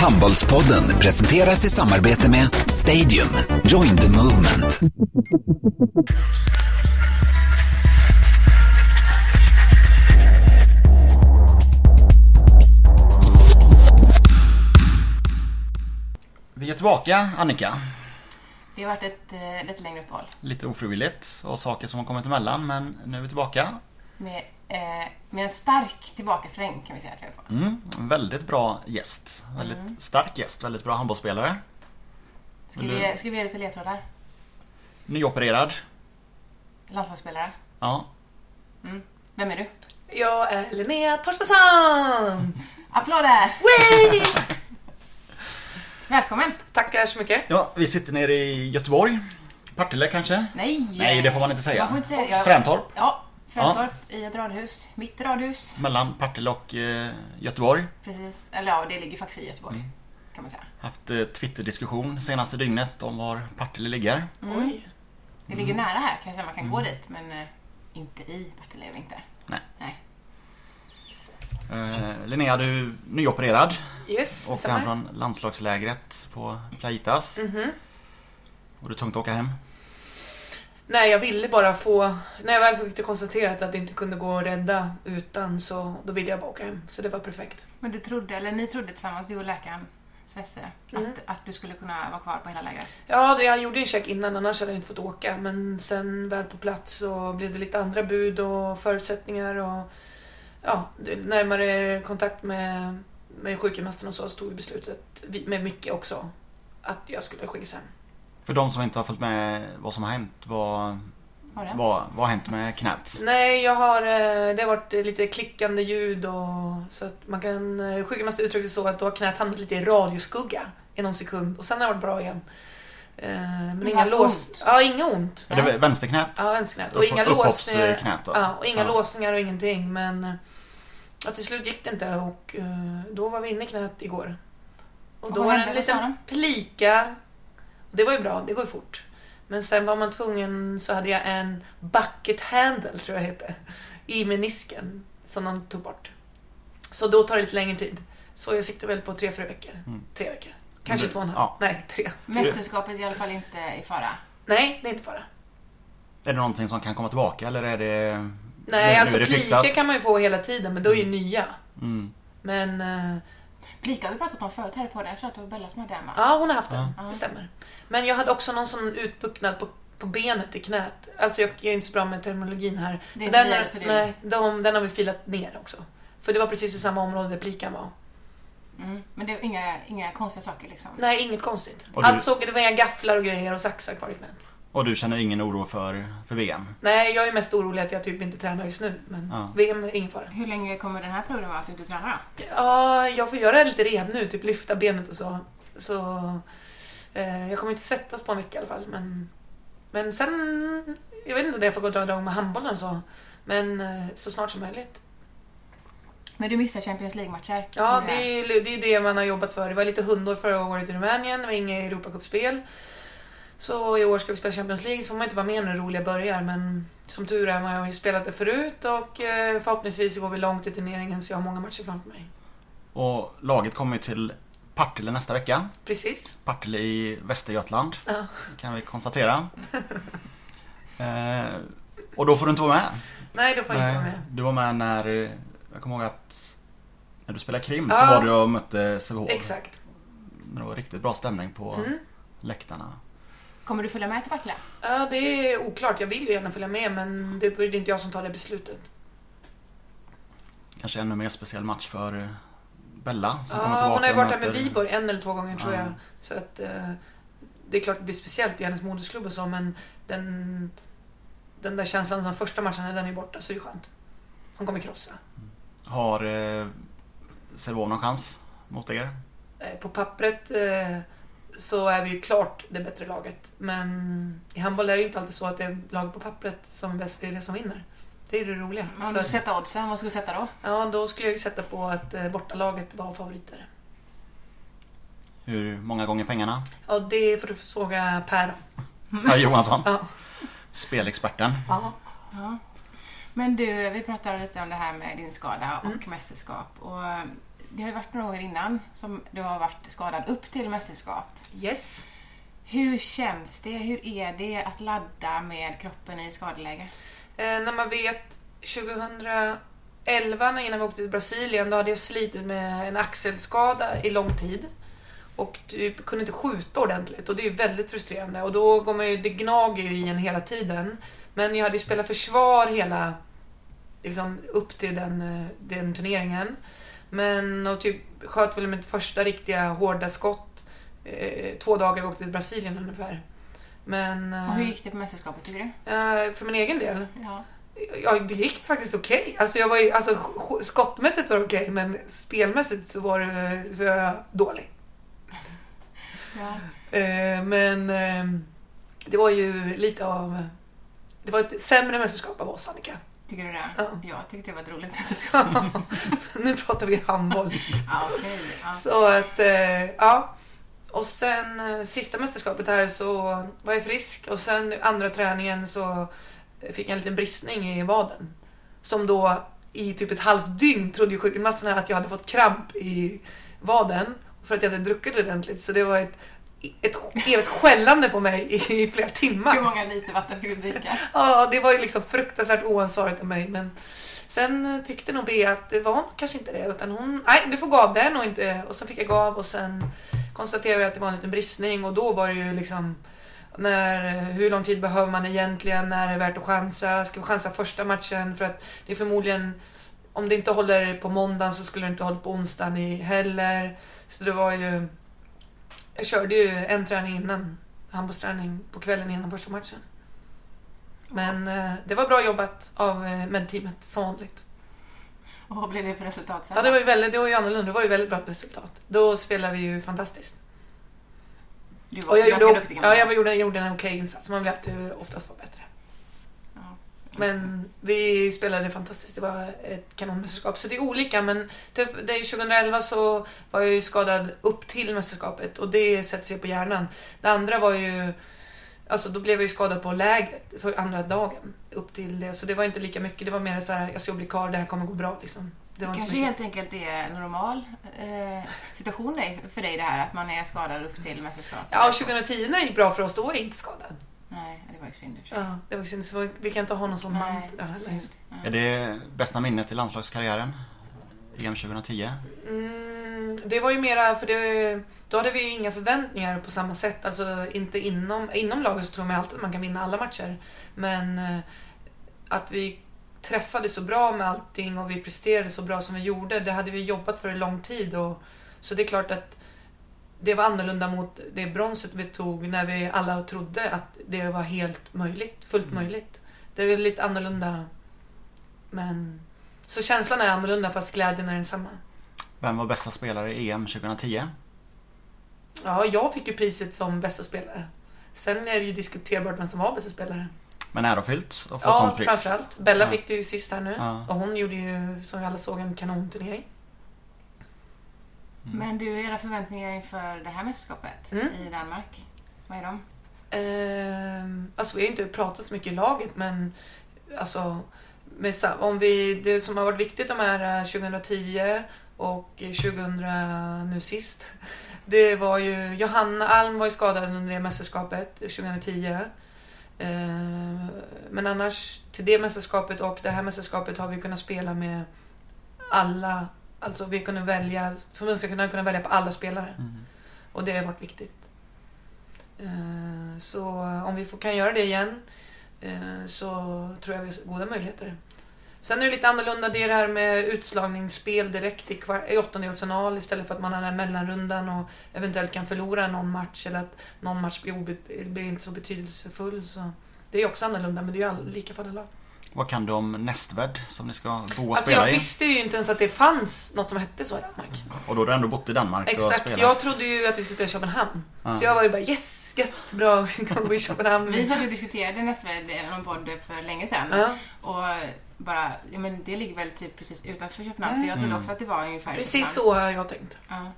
Handbollspodden presenteras i samarbete med Stadium. Join the movement. Vi är tillbaka, Annika. Det har varit ett eh, lite längre uppehåll Lite ofrivilligt och saker som har kommit emellan, men nu är vi tillbaka. med, med en stark tillbakasväng kan vi säga att vi är på. Mm, väldigt bra gäst. Väldigt stark gäst, väldigt bra handbollsspelare. Ska Vill vi, ska vi ge lite ledtrådar? Nyopererad. Landslagsspelare? Ja. Vem är du? Jag är Linnea Torstensson! Applåder! Wee! Välkommen! Tackar så mycket. ja, vi sitter nere i Göteborg. Partille kanske? Nej! Nej, det får man inte säga. Man får inte säga. Jag- Fräntorp. Ja, i ett radhus. Mitt radhus. Mellan Partille och eh, Göteborg. Precis. Eller ja, det ligger faktiskt i Göteborg. Mm. Kan man säga. Haft eh, Twitter-diskussion senaste dygnet om var Partille ligger. Oj. Det ligger Mm. nära här kan jag säga. Man kan gå dit. Men eh, inte i Partille är vi inte. Nej. Nej. Eh, Linnea, du är nyopererad. Yes, Och stämmer. hem från landslagslägret på Playitas. Mhm. Och det är tungt att åka hem. Nej, jag ville bara få... När jag väl fick det konstaterat att det inte kunde gå att rädda utan så då ville jag bara åka hem. Så det var perfekt. Men du trodde, eller ni trodde tillsammans, du och läkaren Svesse, Mm. att, att du skulle kunna vara kvar på hela lägret? Ja, jag gjorde en check innan, annars hade jag inte fått åka. Men sen väl på plats så blev det lite andra bud och förutsättningar och ja, närmare kontakt med, med sjukgymnasten och så, så tog vi beslutet, med Micke också, att jag skulle skickas hem. För de som inte har följt med vad som har hänt, vad, Har det? vad, vad har hänt med knät? Nej, jag har, eh, det har varit lite klickande ljud och så att man kan, eh, sjukgymnasten uttryckte så att då har knät hamnat lite i radioskugga i någon sekund och sen har det varit bra igen. Eh, Men Men inga lås... ont? Ja, inga ont. Är det vänsterknät? Ja, vänsterknät. Och inga låsningar. Ja, och inga Ja. låsningar och ingenting. Men eh, ja, till slut gick det inte och eh, då var vi inne i knät igår. Och Och då var det en liten plika. Och det var ju bra, det går ju fort. Men sen var man tvungen, så hade jag en bucket handle, tror jag hette, i menisken som de tog bort. Så då tar det lite längre tid. Så jag siktar väl på tre, fyra veckor. Mm. Tre veckor. Kanske Men- två och en halv. ja. Nej, tre. Mästerskapet är i alla fall inte i fara. Nej, det är inte fara. Är det någonting som kan komma tillbaka eller är det... Nej, nu, alltså plikor kan man ju få hela tiden, men då är ju nya. Mm. Men Plika har vi pratat om förut här på den. Jag tror att det var Bella som hade va? ja, hon har haft den. Ja. Det stämmer. Men jag hade också någon sån utbuktnad på, på benet i knät. Alltså jag, jag är inte så bra med terminologin här. Det är den, det, så det är nej, de, den har vi filat ner också. För det var precis i samma område där plikan var. Mm. Men det är inga, inga konstiga saker liksom. Nej, inget konstigt. Du- Allt såg, det var inga gafflar och grejer och saxar kvar i knät. Och du känner ingen oro för, för VM? Nej, jag är mest orolig att jag typ inte tränar just nu. Men Ja. VM är ingen fara. Hur länge kommer den här perioden vara att du inte tränar då? Ja, jag får göra lite rehab nu, typ lyfta benet och så. Så eh, jag kommer inte svettas på en vecka i alla fall. Men, men sen, jag vet inte när jag får gå och dra igång med handbollen och så. Men eh, så snart som möjligt. Men du missar Champions League-matcher. Ja, det är ju det, är det man har jobbat för. Det var lite hundår förra året i Rumänien, det var inga Europacupspel. Så i år ska vi spela Champions League, så får man inte vara med när det roliga börjar. Men som tur är, man har ju spelat det förut och eh, förhoppningsvis går vi långt i turneringen så jag har många matcher framför mig. Och laget kommer ju till Partille nästa vecka. Precis. Partille i Västergötland, Ja. kan vi konstatera. eh, och då får du inte vara med. Nej, då får jag inte vara med. Du var med när, jag kommer ihåg att när du spelade krim så Ja. var du och mötte Sävehof. Exakt. Det var riktigt bra stämning på Mm. läktarna. Kommer du följa med till Partille? Ja, det är oklart. Jag vill ju gärna följa med, men det är inte jag som tar det beslutet. Kanske ännu mer speciell match för eh, Bella som kommer Ja, tillbaka hon har ju varit där med möter- Viborg en eller två gånger tror Ja. jag. Så att eh, det är klart det blir speciellt i hennes modersklubb och så, men den, den där känslan som första matchen, den är borta, så det är skönt. Hon kommer krossa. Har eh, Sävehof någon chans mot er? Eh, på pappret eh, så är vi ju klart det bättre laget. Men i handboll är det ju inte alltid så att det är laget på pappret som är bäst, det är det som vinner. Det är det roliga. Om Så du att- sätter oddsen, vad skulle du sätta då? Ja, då skulle jag ju sätta på att eh, bortalaget var favoriter. Hur många gånger pengarna? Ja, det får du fråga Per. Per Johansson, Ja. spelexperten. Ja. Ja. Men du, vi pratade lite om det här med din skada och Mm. mästerskap. Och det har ju varit några år innan som du har varit skadad upp till mästerskap. Yes. Hur känns det? Hur är det att ladda med kroppen i skadeläge? Eh, när man vet 2011 när- innan vi åkte till Brasilien, då hade jag slitit med en axelskada i lång tid. Och typ kunde inte skjuta ordentligt och det är ju väldigt frustrerande. Och då går man ju, det gnager ju i en hela tiden. Men jag hade ju spelat försvar hela, liksom upp till den, eh, den turneringen. Men och typ sköt väl mitt första riktiga hårda skott eh, två dagar vi åkte till Brasilien ungefär. Men Och hur gick det på mästerskapet tycker du? eh, för min egen del Ja. Ja, det gick faktiskt okej. Alltså, jag var ju, alltså, sk- skottmässigt var det okej, men spelmässigt så var, det, så var jag dålig. ja. Eh, men eh, det var ju lite av... Det var ett sämre mästerskap av oss, Annika. Tycker du det? Ja. Jag tyckte det var ett roligt mästerskap. nu pratar vi handboll. ja, okej. Ja. Så att, eh, ja. Och sen eh, sista mästerskapet här så var jag frisk och sen andra träningen så fick jag en liten bristning i vaden. Som då i typ ett halvt dygn trodde ju sjukgymnasterna att jag hade fått kramp i vaden för att jag hade druckit ordentligt. Så det var ett, ett evigt skällande på mig i, i flera timmar. Hur många liter vatten fick du dricka? Ja, det var ju liksom fruktansvärt oansvarigt av mig. Men sen tyckte nog Bea att det var kanske inte det. Utan hon, nej du får gå av, det är nog inte. Och sen fick jag gå av och sen konstaterade jag att det var en liten bristning. Och då var det ju liksom, när, hur lång tid behöver man egentligen? När är det värt att chansa? Ska vi chansa första matchen? För att det är förmodligen, om det inte håller på måndagen så skulle det inte hålla på onsdagen heller. Så det var ju, jag körde ju en träning innan, handbollsträning på kvällen innan första matchen. Men eh, det var bra jobbat av eh, medteamet som vanligt. Och vad blev det för resultat sen? Ja, det var ju väldigt, det var ju annorlunda. Det var ju väldigt bra resultat. Då spelade vi ju fantastiskt. Du var Och jag ganska gjorde, duktig ja, jag var- gjorde, gjorde en okej insats. Man vill alltid oftast vara bättre. Men vi spelade fantastiskt. Det var ett kanonmästerskap. Så det är olika. Men det, det är 2011 så var jag ju skadad upp till mästerskapet och det sätter sig på hjärnan. Det andra var ju... Alltså då blev jag ju skadad på lägret för andra dagen upp till det. Så det var inte lika mycket. Det var mer så här, jag ska bli kvar, det här kommer gå bra liksom. Det så kanske helt enkelt är en normal eh, situation för dig det här att man är skadad upp till mästerskap. Ja, 2010 när det gick bra för oss, då var jag inte skadad. Nej, det var ju synd i. Ja, det var synd. Så vi kan inte ha någon som man... Nej, Ja. Är det bästa minnet i landslagskarriären? EM 2010? Mm, det var ju mera, för det, då hade vi ju inga förväntningar på samma sätt. Alltså inte inom, inom laget så tror man alltid att man kan vinna alla matcher. Men eh, att vi träffade så bra med allting och vi presterade så bra som vi gjorde, det hade vi jobbat för en lång tid. Och, så det är klart att det var annorlunda mot det bronset vi tog när vi alla trodde att det var helt möjligt, fullt möjligt. Det är lite annorlunda. Men så känslan är annorlunda fast glädjen är densamma. Vem var bästa spelare i EM 2010? Ja, jag fick ju priset som bästa spelare. Sen är det ju diskuterbart vem som var bästa spelare. Men ärofyllt att få ett Ja, sånt pris. framförallt. Bella Ja. fick det ju sist här nu. Ja. Och hon gjorde ju, som vi alla såg, en kanonturnering. Men du, era förväntningar inför det här mästerskapet Mm. i Danmark, vad är de? Ehm, alltså vi har inte pratat så mycket i laget men alltså med, om vi, det som har varit viktigt de här eh, 2010 och 2000 nu sist. Det var ju Johanna Alm var ju skadad under det mästerskapet 2010. Ehm, men annars till det mästerskapet och det här mästerskapet har vi kunnat spela med alla. Alltså vi kunde välja, förbundskaptenerna har kunnat välja på alla spelare. Mm. Och det har varit viktigt. Eh, Så om vi får, kan göra det igen eh, så tror jag vi har goda möjligheter. Sen är det lite annorlunda, det är det här med utslagningsspel direkt i, kvar- i åttondelsfinal istället för att man har den här mellanrundan och eventuellt kan förlora någon match eller att någon match blir, obe- blir inte så betydelsefull. Så det är också annorlunda men det är ju all, lika för alla lag. Vad kan du om Nästved som ni ska bo och Alltså spela jag i? visste ju inte ens att det fanns något som hette så i Danmark. Och då har du ändå bott i Danmark och Exakt, spelat? jag trodde ju att vi skulle spela i Köpenhamn. Ja. Så jag var ju bara yes, gött, bra, vi kan bo i Köpenhamn. Vi satt och diskuterade Nästved i någon podd för länge sedan. Ja. Och bara, ja men det ligger väl typ precis utanför Köpenhamn. För jag trodde Mm. också att det var ungefär Precis Köpenhamn. så har jag tänkt. Ja.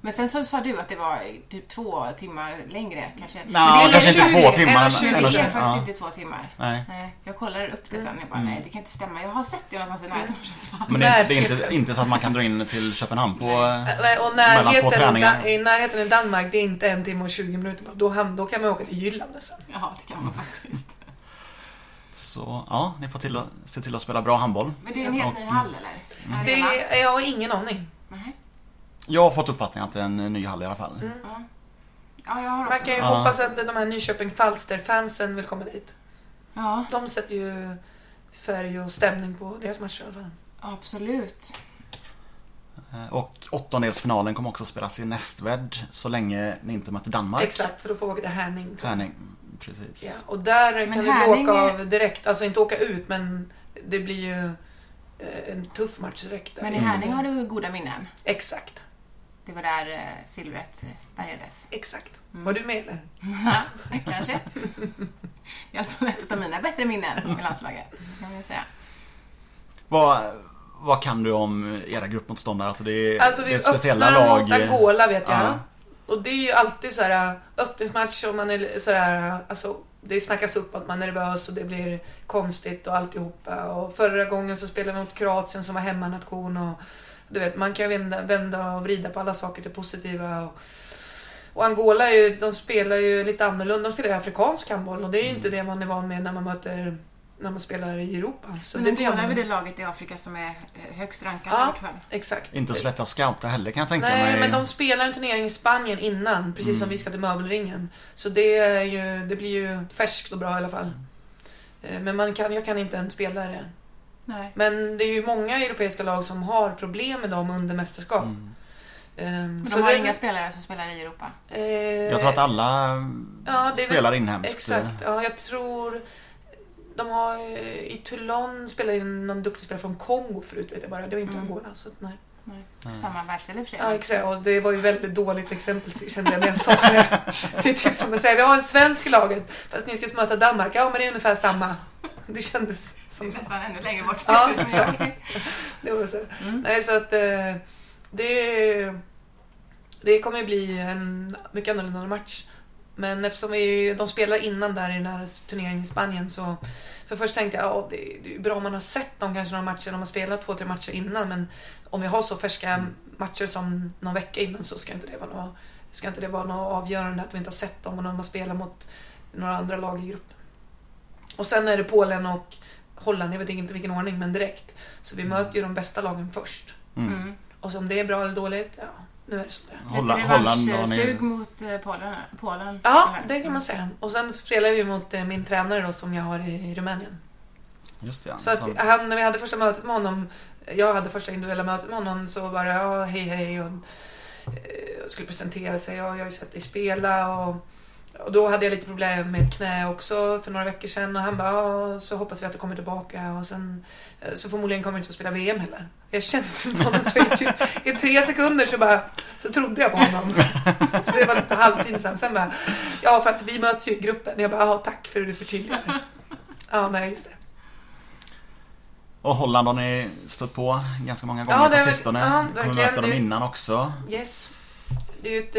Men sen så sa du att det var typ två timmar längre kanske. Det är kanske inte 20, två timmar. 1,20. Det är eller- faktiskt ja. inte två timmar. Nej. Nej, jag kollade upp det sen och jag bara, Mm. nej det kan inte stämma. Jag har sett det någonstans i närheten av Köpenhamn. Men det är, det är inte, Närheten. inte så att man kan dra in till Köpenhamn på... Nej, och Mellan två närheten, träningar. i närheten i Danmark, det är inte en timme och 20 minuter. Då, då kan man åka till Jylland sen. Ja, det kan man faktiskt. Så ja, ni får till att, se till att spela bra handboll. Men det är en helt ny hall eller? Det Arena? är, jag har ingen aning. Nej. Jag har fått uppfattningen att det är en ny hall i alla fall. Mm. Ja. ja, jag har Man också. kan ju Ja. hoppas att de här Nyköping Falster-fansen vill komma dit. Ja, De sätter ju färg och stämning på deras matcher i alla fall. absolut. Eh, Och åttondelsfinalen kommer också spelas i Nästved så länge ni inte möter Danmark. Exakt, för då får vi åka till Härning. tror jag. Träning. Precis. Ja, och där Men kan vi Härning åka är- av direkt. Alltså inte åka ut, men det blir ju eh, en tuff match direkt. Där. Men i Härning har du goda minnen. Exakt, Det var där eh, silvret eh, bärgades. exakt. Mm. Var du med eller? Kanske. I alla fall ett av mina bättre minnen med landslaget. Kan jag säga. Vad, vad kan du om era gruppmotståndare? Alltså det är, Alltså det vi är speciella öppnar lag. mot Angola vet jag. Ja. Och det är ju alltid så här öppningsmatch och man är så här, alltså det snackas upp att man är nervös och det blir konstigt och alltihopa. Och förra gången så spelade vi mot Kroatien som var hemmanation och du vet, man kan ju vända, vända och vrida på alla saker till positiva. Och, och Angola är ju, de spelar ju lite annorlunda, de spelar ju afrikansk handboll och det är ju Mm. inte det man är van med när man möter när man spelar i Europa. Så Men det blir Angola är väl det laget i Afrika som är eh, högst rankat Ja. i vart fall. Exakt. Inte så lätt att scouta heller kan jag tänka Nej, mig. men de spelar en turnering i Spanien innan, precis som Mm. vi ska till möbelringen. Så det, är ju, det blir ju färskt och bra i alla fall. Eh, Men man kan, jag kan inte en spelare. Nej. Men det är ju många europeiska lag som har problem med dem under mästerskap. Mm. Ehm, Men så de har det- inga spelare som spelar i Europa. eh, Jag tror att alla Ja, det är väl- spelar inhemskt. Exakt, ja jag tror... De har eh, i Toulon spelat in någon duktig spelare från Kongo förut vet jag bara. Det var inte Mm. Angola. Så att, nej. Nej. Nej. Samma världsdel i och för sig. Ja, exakt. Och det var ju väldigt dåligt exempel kände jag när jag sa det. Det är typ som att säga, vi har en svensk i laget, fast ni ska möta Danmark. Ja, men det är ungefär samma. Det kändes som så. nästan ännu längre bort. Ja, exakt. Det var så. Mm. Nej, så att eh, det, det kommer ju bli en mycket annorlunda match. Men eftersom vi, de spelar innan där i den här turneringen i Spanien så för först tänkte jag att det, det är bra om man har sett dem kanske några matcher, de har spelat två, tre matcher innan men om vi har så färska matcher som någon vecka innan så ska inte det vara något, ska inte det vara något avgörande att vi inte har sett dem och när man spelar mot några andra lag i gruppen. Och sen är det Polen och Holland, jag vet inte vilken ordning, men direkt. Så vi möter ju de bästa lagen först. Mm. Mm. Och om det är bra eller dåligt, ja, nu är det som det är. Holland, Lite har ni... revanschsug mot eh, Polen. Polen Ja, här. det kan man säga. Och sen spelar vi mot eh, min tränare då som jag har i Rumänien. Just det, ja. Så att han, när vi hade första mötet med honom, jag hade första individuella mötet med honom, så var det ja, hej hej och eh, skulle presentera sig. Ja, jag har ju sett dig spela och, och då hade jag lite problem med ett knä också för några veckor sedan och han bara ja, så hoppas vi att du kommer tillbaka och sen eh, så förmodligen kommer du inte att spela VM heller. Jag kände honom så i, i tre sekunder så bara så trodde jag på honom. Så det var lite halvpinsamt. Sen bara ja för att vi möts ju i gruppen. Jag bara ja tack för att du förtydligar. Ja, nej just det. Och Holland har ni stött på ganska många gånger Ja, på sistone. ja, kommer möta dem innan också. Yes. Det är ju ett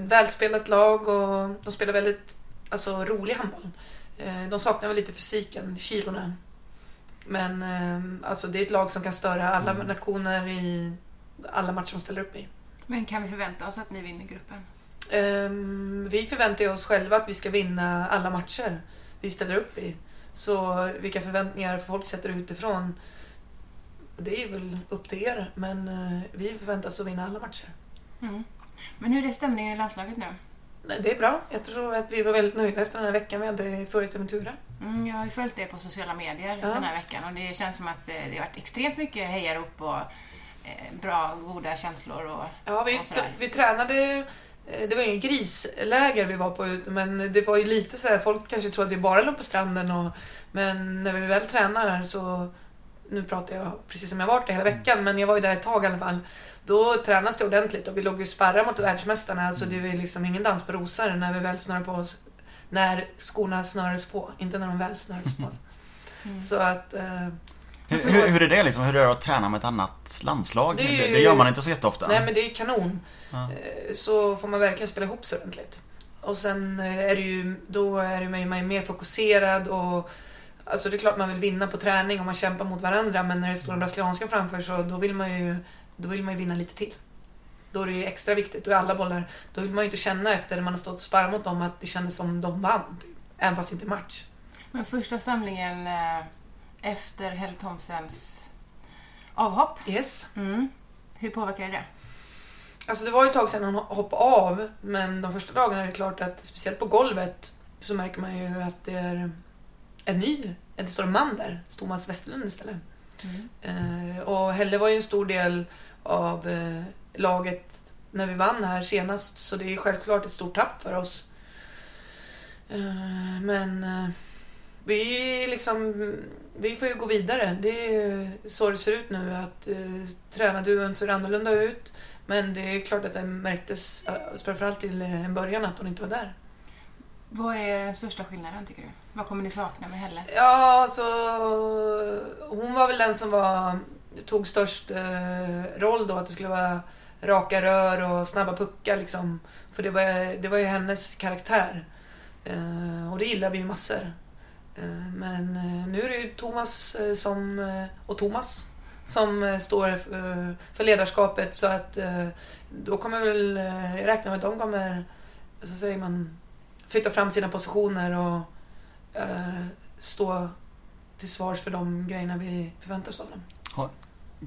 eh, välspelat lag och de spelar väldigt alltså, rolig handboll. Eh, de saknar väl lite fysiken, kilorna. Men eh, alltså, det är ett lag som kan störa alla Mm. nationer i alla matcher de ställer upp i. Men kan vi förvänta oss att ni vinner gruppen? Ehm, vi förväntar oss själva att vi ska vinna alla matcher vi ställer upp i. Så vilka förväntningar folk sätter utifrån, det är väl upp till er. Men eh, vi förväntar oss att vinna alla matcher. Mm. Men hur är stämningen i landslaget nu? Nej, det är bra. Jag tror att vi var väldigt nöjda efter den här veckan vi hade i Fuerteventura. Mm, jag har ju följt er på sociala medier Ja. den här veckan och det känns som att eh, det har varit extremt mycket hejarop och eh, bra, goda känslor. Och, Ja, vi, och vi tränade... eh, Det var ju en grisläger vi var på men det var ju lite så här, folk kanske tror att vi bara låg på stranden och, men när vi väl tränar så, nu pratar jag precis som jag varit där hela veckan, men jag var ju där ett tag i alla fall. Då tränas det ordentligt och vi låg ju sparra mot världsmästarna, så det är liksom ingen dans på rosor när vi väl snörar på oss. När skorna snörades på, inte när de väl snörades på. Mm. Så att, eh, Hur, hur, hur är det liksom? Hur är det att träna med ett annat landslag? Det ju- det gör man inte så jätteofta. Nej men det är kanon. Ja. Eh, Så får man verkligen spela ihop sig ordentligt. Och sen eh, är det ju, då är det man ju mer fokuserad och Alltså det är klart man vill vinna på träning och man kämpar mot varandra men när det står en brasilianska framför så då vill man ju, då vill man ju vinna lite till. Då är det ju extra viktigt. Då är alla bollar, då vill man ju inte känna efter när man har stått och sparrat mot dem att det kändes som de vann. Typ. Även fast det inte är match. Men första samlingen eh, efter Helle Thomsens avhopp. Yes. Mm. Hur påverkade det? Alltså det var ju ett tag sedan han hoppade av, men de första dagarna är det klart att speciellt på golvet så märker man ju att det är en ny, det står en man där, Thomas Westerlund istället. Mm. Eh, och Helle var ju en stor del av eh, laget när vi vann här senast, så det är självklart ett stort tapp för oss. Eh, men eh, vi liksom, vi får ju gå vidare. Det är så det ser ut nu, att eh, tränarduon ser annorlunda ut. Men det är klart att det märktes, eh, framförallt till eh, en början, att hon inte var där. Vad är största skillnaden tycker du? Vad kommer ni sakna med Helle? Ja, alltså hon var väl den som var, tog störst eh, roll då, att det skulle vara raka rör och snabba puckar liksom. För det var, det var ju hennes karaktär. Eh, och det gillar vi ju massor. Eh, men eh, nu är det ju Thomas eh, som, eh, och Thomas som eh, står eh, för ledarskapet så att eh, då kommer väl eh, räkna med att de kommer, så säger man, flytta fram sina positioner och eh, stå till svars för de grejerna vi förväntar oss av dem.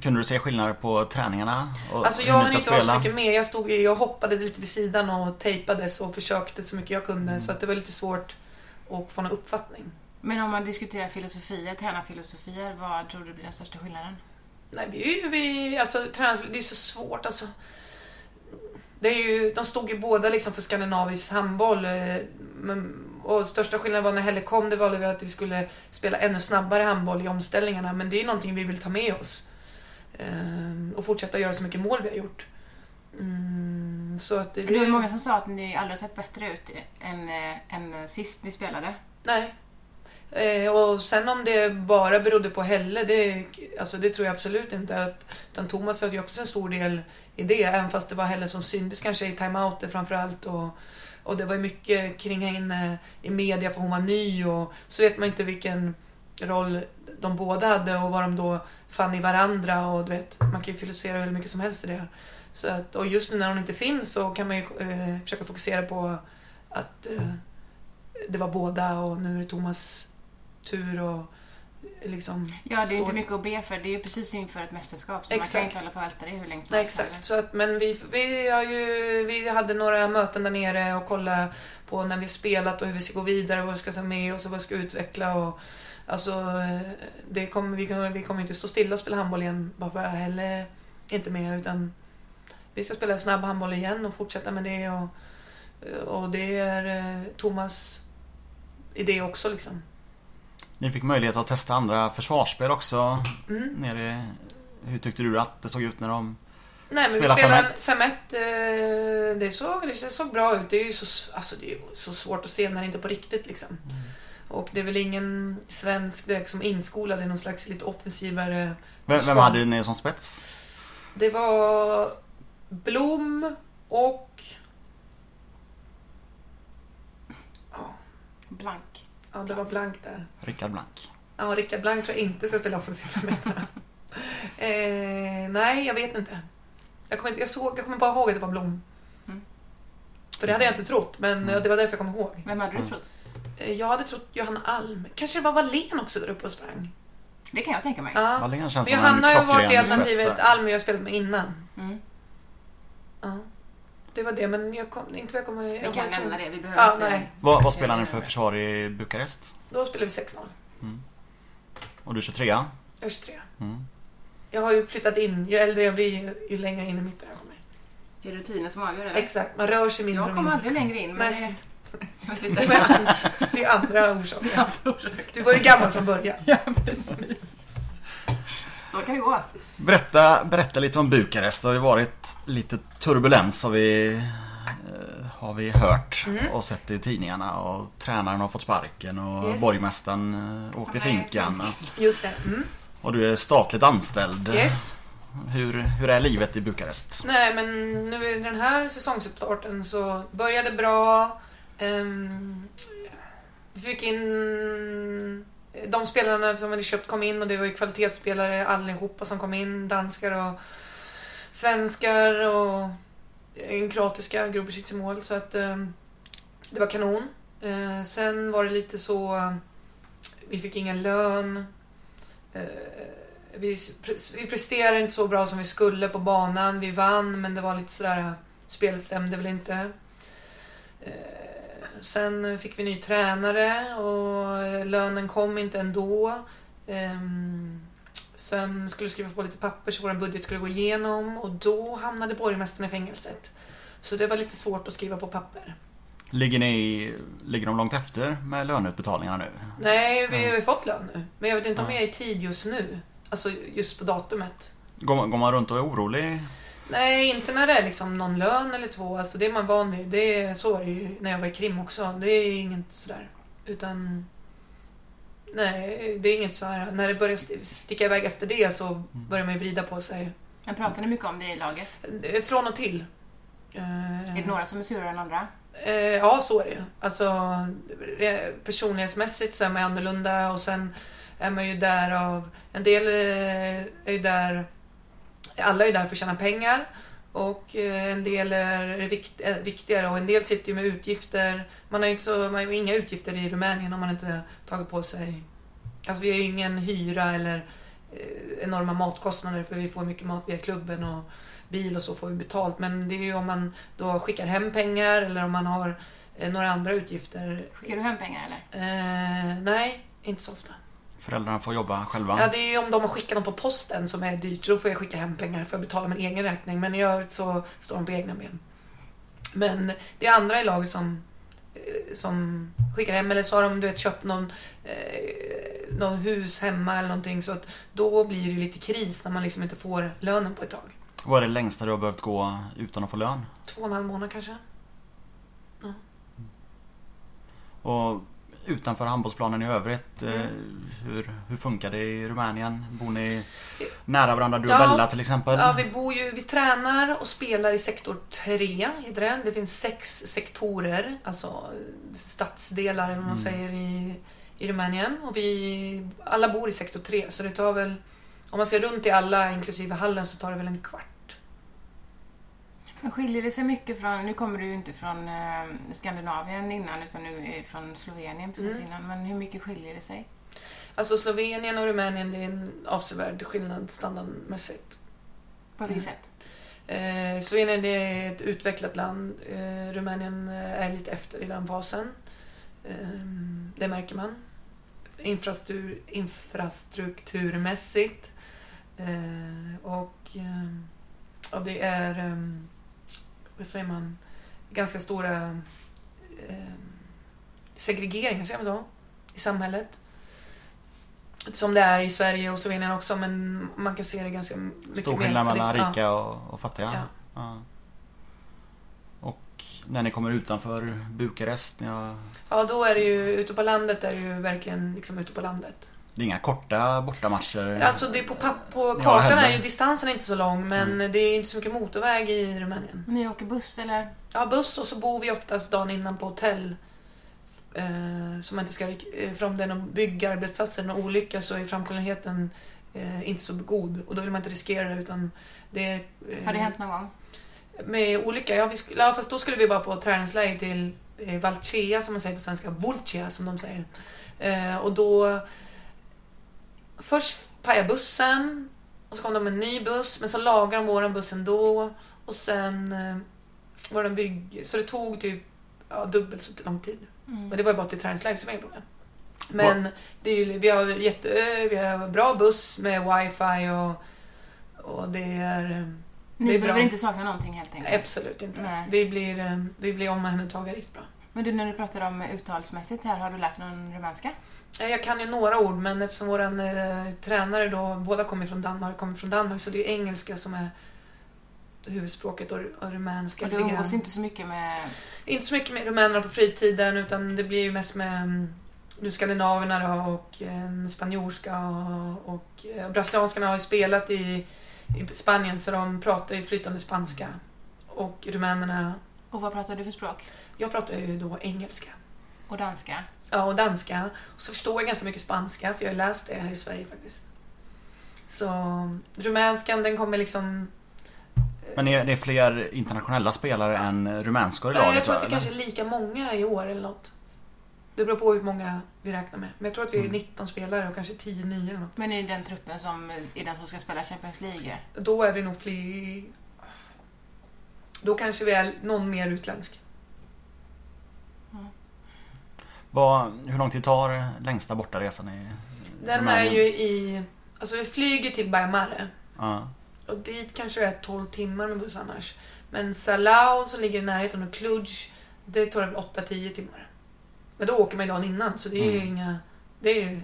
Kunde du se skillnader på träningarna? Och Alltså jag hann inte vara så mycket med. Jag, stod, jag hoppade lite vid sidan och tejpades och försökte så mycket jag kunde. Mm. Så att det var lite svårt att få någon uppfattning. Men om man diskuterar filosofier, tränarfilosofier, vad tror du blir den största skillnaden? Nej, vi, vi, alltså, tränar, det är så svårt alltså. Det är ju, de stod ju båda liksom för skandinavisk handboll. eh, Men, och största skillnaden var när Helle kom, det var att vi skulle spela ännu snabbare handboll i omställningarna. Men det är ju någonting vi vill ta med oss. Eh, och fortsätta göra så mycket mål vi har gjort. Mm, så att det, Det var många som sa att ni aldrig sett bättre ut än, eh, än sist ni spelade. Nej. Eh, och sen om det bara berodde på Helle, det, alltså det tror jag absolut inte. Att, utan Thomas hade ju också en stor del i det, även fast det var Helle som syntes kanske i timeouter framförallt. Och, och det var ju mycket kring henne i media för hon var ny och så vet man inte vilken roll de båda hade och vad de då fann i varandra och du vet, man kan ju filosofera hur mycket som helst i det. Så att, och just nu när hon inte finns så kan man ju eh, försöka fokusera på att eh, det var båda och nu är det Thomas tur och liksom... Ja, det är står- inte mycket att be för. Det är ju precis inför ett mästerskap så man kan Exakt. inte hålla på och älta det hur länge som helst exakt. Så att, men vi, vi, har ju, vi hade några möten där nere och kolla på när vi spelat och hur vi ska gå vidare och vad vi ska ta med oss och vad vi ska utveckla. Och, alltså, det kommer, vi, kommer, vi kommer inte stå stilla och spela handboll igen bara för att Helle är inte med utan vi ska spela snabb handboll igen och fortsätta med det. Och, och det är eh, Thomas idé också liksom. Ni fick möjlighet att testa andra försvarsspel också. Mm. Nere. Hur tyckte du att det såg ut när de... Nej, men Spela vi spelar 5-1. 5-1. eh, Det såg, det såg bra ut. Det är ju så, alltså, det är så svårt att se när det inte är på riktigt. Liksom. Och det är väl ingen svensk direkt som inskolad i någon slags lite offensivare... Vem, vem hade ni som spets? Det var Blom och... Ja, Blank. ja det var Blank där. Rickard Blank. Ja, Rickard Blank tror jag inte ska spela offensiv femmetta. eh, nej, jag vet inte. Jag kommer, inte jag, såg, jag kommer bara ihåg att det var Blom. Mm. För det hade jag inte trott, men Mm. det var därför jag kom ihåg. Vem hade du Mm. trott? Eh, Jag hade trott Johanna Alm. Kanske det var Wallén också där uppe och sprang. Det kan jag tänka mig. Ja. Wallén känns Men som en Johanna har ju varit det klockren spets alternativet där. Alm jag har spelat med innan. Mm. Ja. Det var det, men jag kom, inte vad jag kommer Vi jag kan kommer nämna ihåg. det. Vi behöver Ja, inte... nej. Vad, vad spelar ni för försvar i Bukarest? Då spelade vi 6-0. Och du är 23? Jag är 23. Mm. Jag har ju flyttat in. Ju äldre jag blir, ju, ju längre in i mitten jag kommer. Det är rutinen som avgör det. Exakt, man rör sig mindre Jag och kommer mindre. aldrig längre in. Men Nej. Jag vet inte. är andra- det är andra orsaker. Du var ju gammal från början. Ja, precis. Så kan det gå. Berätta, berätta lite om Bukarest. Det har ju varit lite turbulens har vi, eh, har vi hört Mm. och sett i tidningarna. Och tränaren har fått sparken och Yes. borgmästaren eh, åkte i finkan. Just det. Mm. Och du är statligt anställd. Yes. Hur, hur är livet i Bukarest? Nej, men nu i den här säsongsuppstarten så började bra. Ehm, vi fick in... De spelarna som vi hade köpt kom in och det var ju kvalitetsspelare allihopa som kom in. Danskar och svenskar och en kroatiska, Grubicic i mål. Så att ehm, det var kanon. Ehm, sen var det lite så... Vi fick ingen lön. Vi, vi presterade inte så bra som vi skulle på banan. Vi vann, men det var lite sådär... Spelet stämde väl inte. Sen fick vi ny tränare och lönen kom inte ändå. Ehm, sen skulle vi skriva på lite papper så vår budget skulle gå igenom och då hamnade borgmästaren i fängelset. Så det var lite svårt att skriva på papper. Ligger, ni, ligger de långt efter med löneutbetalningarna nu? Nej, vi har ju fått lön nu. Men jag vet inte om jag är i tid just nu. Alltså just på datumet. Går, man- går man runt och är orolig? Nej, inte när det är liksom någon lön eller två. Alltså det är man van vid. Det är, så var det ju när jag var i krim också. Det är inget sådär. Utan... Nej, det är inget så här. När det börjar st- sticka iväg efter det så börjar man ju vrida på sig. Men pratar ni mycket om det i laget? Eh, Från och till. Eh, Är det några som är surare än andra? Eh, ja, så är det. Alltså, personlighetsmässigt så är man annorlunda och sen är man ju där av... En del eh, är ju där... Alla är där för att tjäna pengar. Och eh, en del är vikt, är viktigare och en del sitter ju med utgifter. Man har inte så, man har inga utgifter i Rumänien om man inte tagit på sig... Alltså vi har ju ingen hyra eller eh, enorma matkostnader för vi får mycket mat via klubben och bil och så får vi betalt. Men det är ju om man då skickar hem pengar eller om man har eh, några andra utgifter. Skickar du hem pengar eller? Eh, nej, inte så ofta. Föräldrarna får jobba själva? Ja, det är ju om de har skickat dem på posten som är dyrt. Då får jag skicka hem pengar för att betala min egen räkning. Men i övrigt så står de på egna ben. Men det är andra i laget som, eh, som skickar hem. Eller så har de du vet, köpt någon, eh, någon hus hemma eller någonting. Så att då blir det ju lite kris när man liksom inte får lönen på ett tag. Vad är det längsta du har behövt gå utan att få lön? Två och en halv månad kanske. Och utanför handbollsplanen i övrigt, eh, hur, hur funkar det i Rumänien? Bor ni nära varandra, du och Ja. Bella till exempel? Ja, vi bor ju, vi tränar och spelar i sektor 3, heter det. Det finns sex sektorer, alltså stadsdelar eller vad man säger i, i Rumänien. Och vi alla bor i sektor 3, så det tar väl, om man ser runt i alla, inklusive hallen, så tar det väl en kvart. Men skiljer det sig mycket från, nu kommer du ju inte från eh, Skandinavien innan utan nu är från Slovenien precis Mm. innan. Men hur mycket skiljer det sig? Alltså Slovenien och Rumänien, det är en avsevärd skillnad standardmässigt. På vilket sätt? Eh, Slovenien det är ett utvecklat land. Eh, Rumänien är lite efter i den fasen. Eh, det märker man. Infrastruktur, infrastrukturmässigt. Eh, och eh, ja, det är, eh, vad säger man, ganska stora eh, segregeringar, säger man så? I samhället. Som det är i Sverige och Slovenien också, men man kan se det ganska mycket Stor skillnad mellan Ja. rika och, och fattiga? Ja. Ja. Och när ni kommer utanför Bukarest, ni har, Ja, då är det ju ute på landet är det ju verkligen liksom ute på landet. Det är inga korta bortamatcher? Alltså det är på, på Ja, kartan heller. är ju distansen inte så lång men det är inte så mycket motorväg i Rumänien. Men ni åker buss eller? Ja, buss och så bor vi oftast dagen innan på hotell. Eh, man inte ska, eh, för om det är någon byggarbetsplats eller någon olycka så är framkomligheten eh, inte så god och då vill man inte riskera det utan det eh, Har det hänt någon gång? Med olycka? Ja, vi skulle, ja, fast då skulle vi vara på träningsläger till eh, Valchea som man säger på svenska. Volchea som de säger. Eh, och då... Först pajade bussen. Och så kom de med en ny buss. Men så lagade de våran buss ändå. Och sen eh, var det en bygg... Så det tog typ ja, dubbelt så lång tid. Men det var ju bara till träningsläger det var inga problem. Men det är ju, vi, har jätte, vi har bra buss med wifi och, och det är... eh, Ni det är behöver bra. inte sakna någonting helt enkelt. Absolut inte. Nej. Vi blir, eh, vi blir omhändertagna riktigt bra. Men du, när du pratar om uttalsmässigt här, har du lärt någon rumänska? Eh, Jag kan ju några ord men eftersom vår eh, tränare då, båda kommer från Danmark, kommer från Danmark så det är engelska som är huvudspråket och, och rumänska Och du umgås inte så mycket med... Inte så mycket med rumänerna på fritiden utan det blir ju mest med mm, nu skandinaverna då och en spanjorska och eh, brasilianskarna har ju spelat i, i Spanien så de pratar ju flytande spanska. Och rumänerna, Och vad pratar du för språk? jag pratar ju då engelska. Och danska? Ja, och danska. Och så förstår jag ganska mycket spanska, för jag har läst det här i Sverige faktiskt. Så rumänskan, den kommer liksom... Men det är, det är fler internationella spelare än rumänskor i Nej, laget jag tror att vi eller? kanske är lika många i år eller något. Det beror på hur många vi räknar med. Men jag tror att vi är Mm. 19 spelare och kanske 10-9 eller något. Men i den truppen som är den som ska spela Champions League? Då är vi nog fler... Då kanske vi är någon mer utländsk. Vad, hur lång tid tar längsta bortaresan i Den är Rumänien? ju i... Alltså vi flyger till Baymare. Ja. Och dit kanske det är 12 timmar med buss annars. Men Salau som ligger i närheten och Cluj, det tar väl 8-10 timmar. Men då åker man ju dagen innan så det är ju Mm. inga, det är ju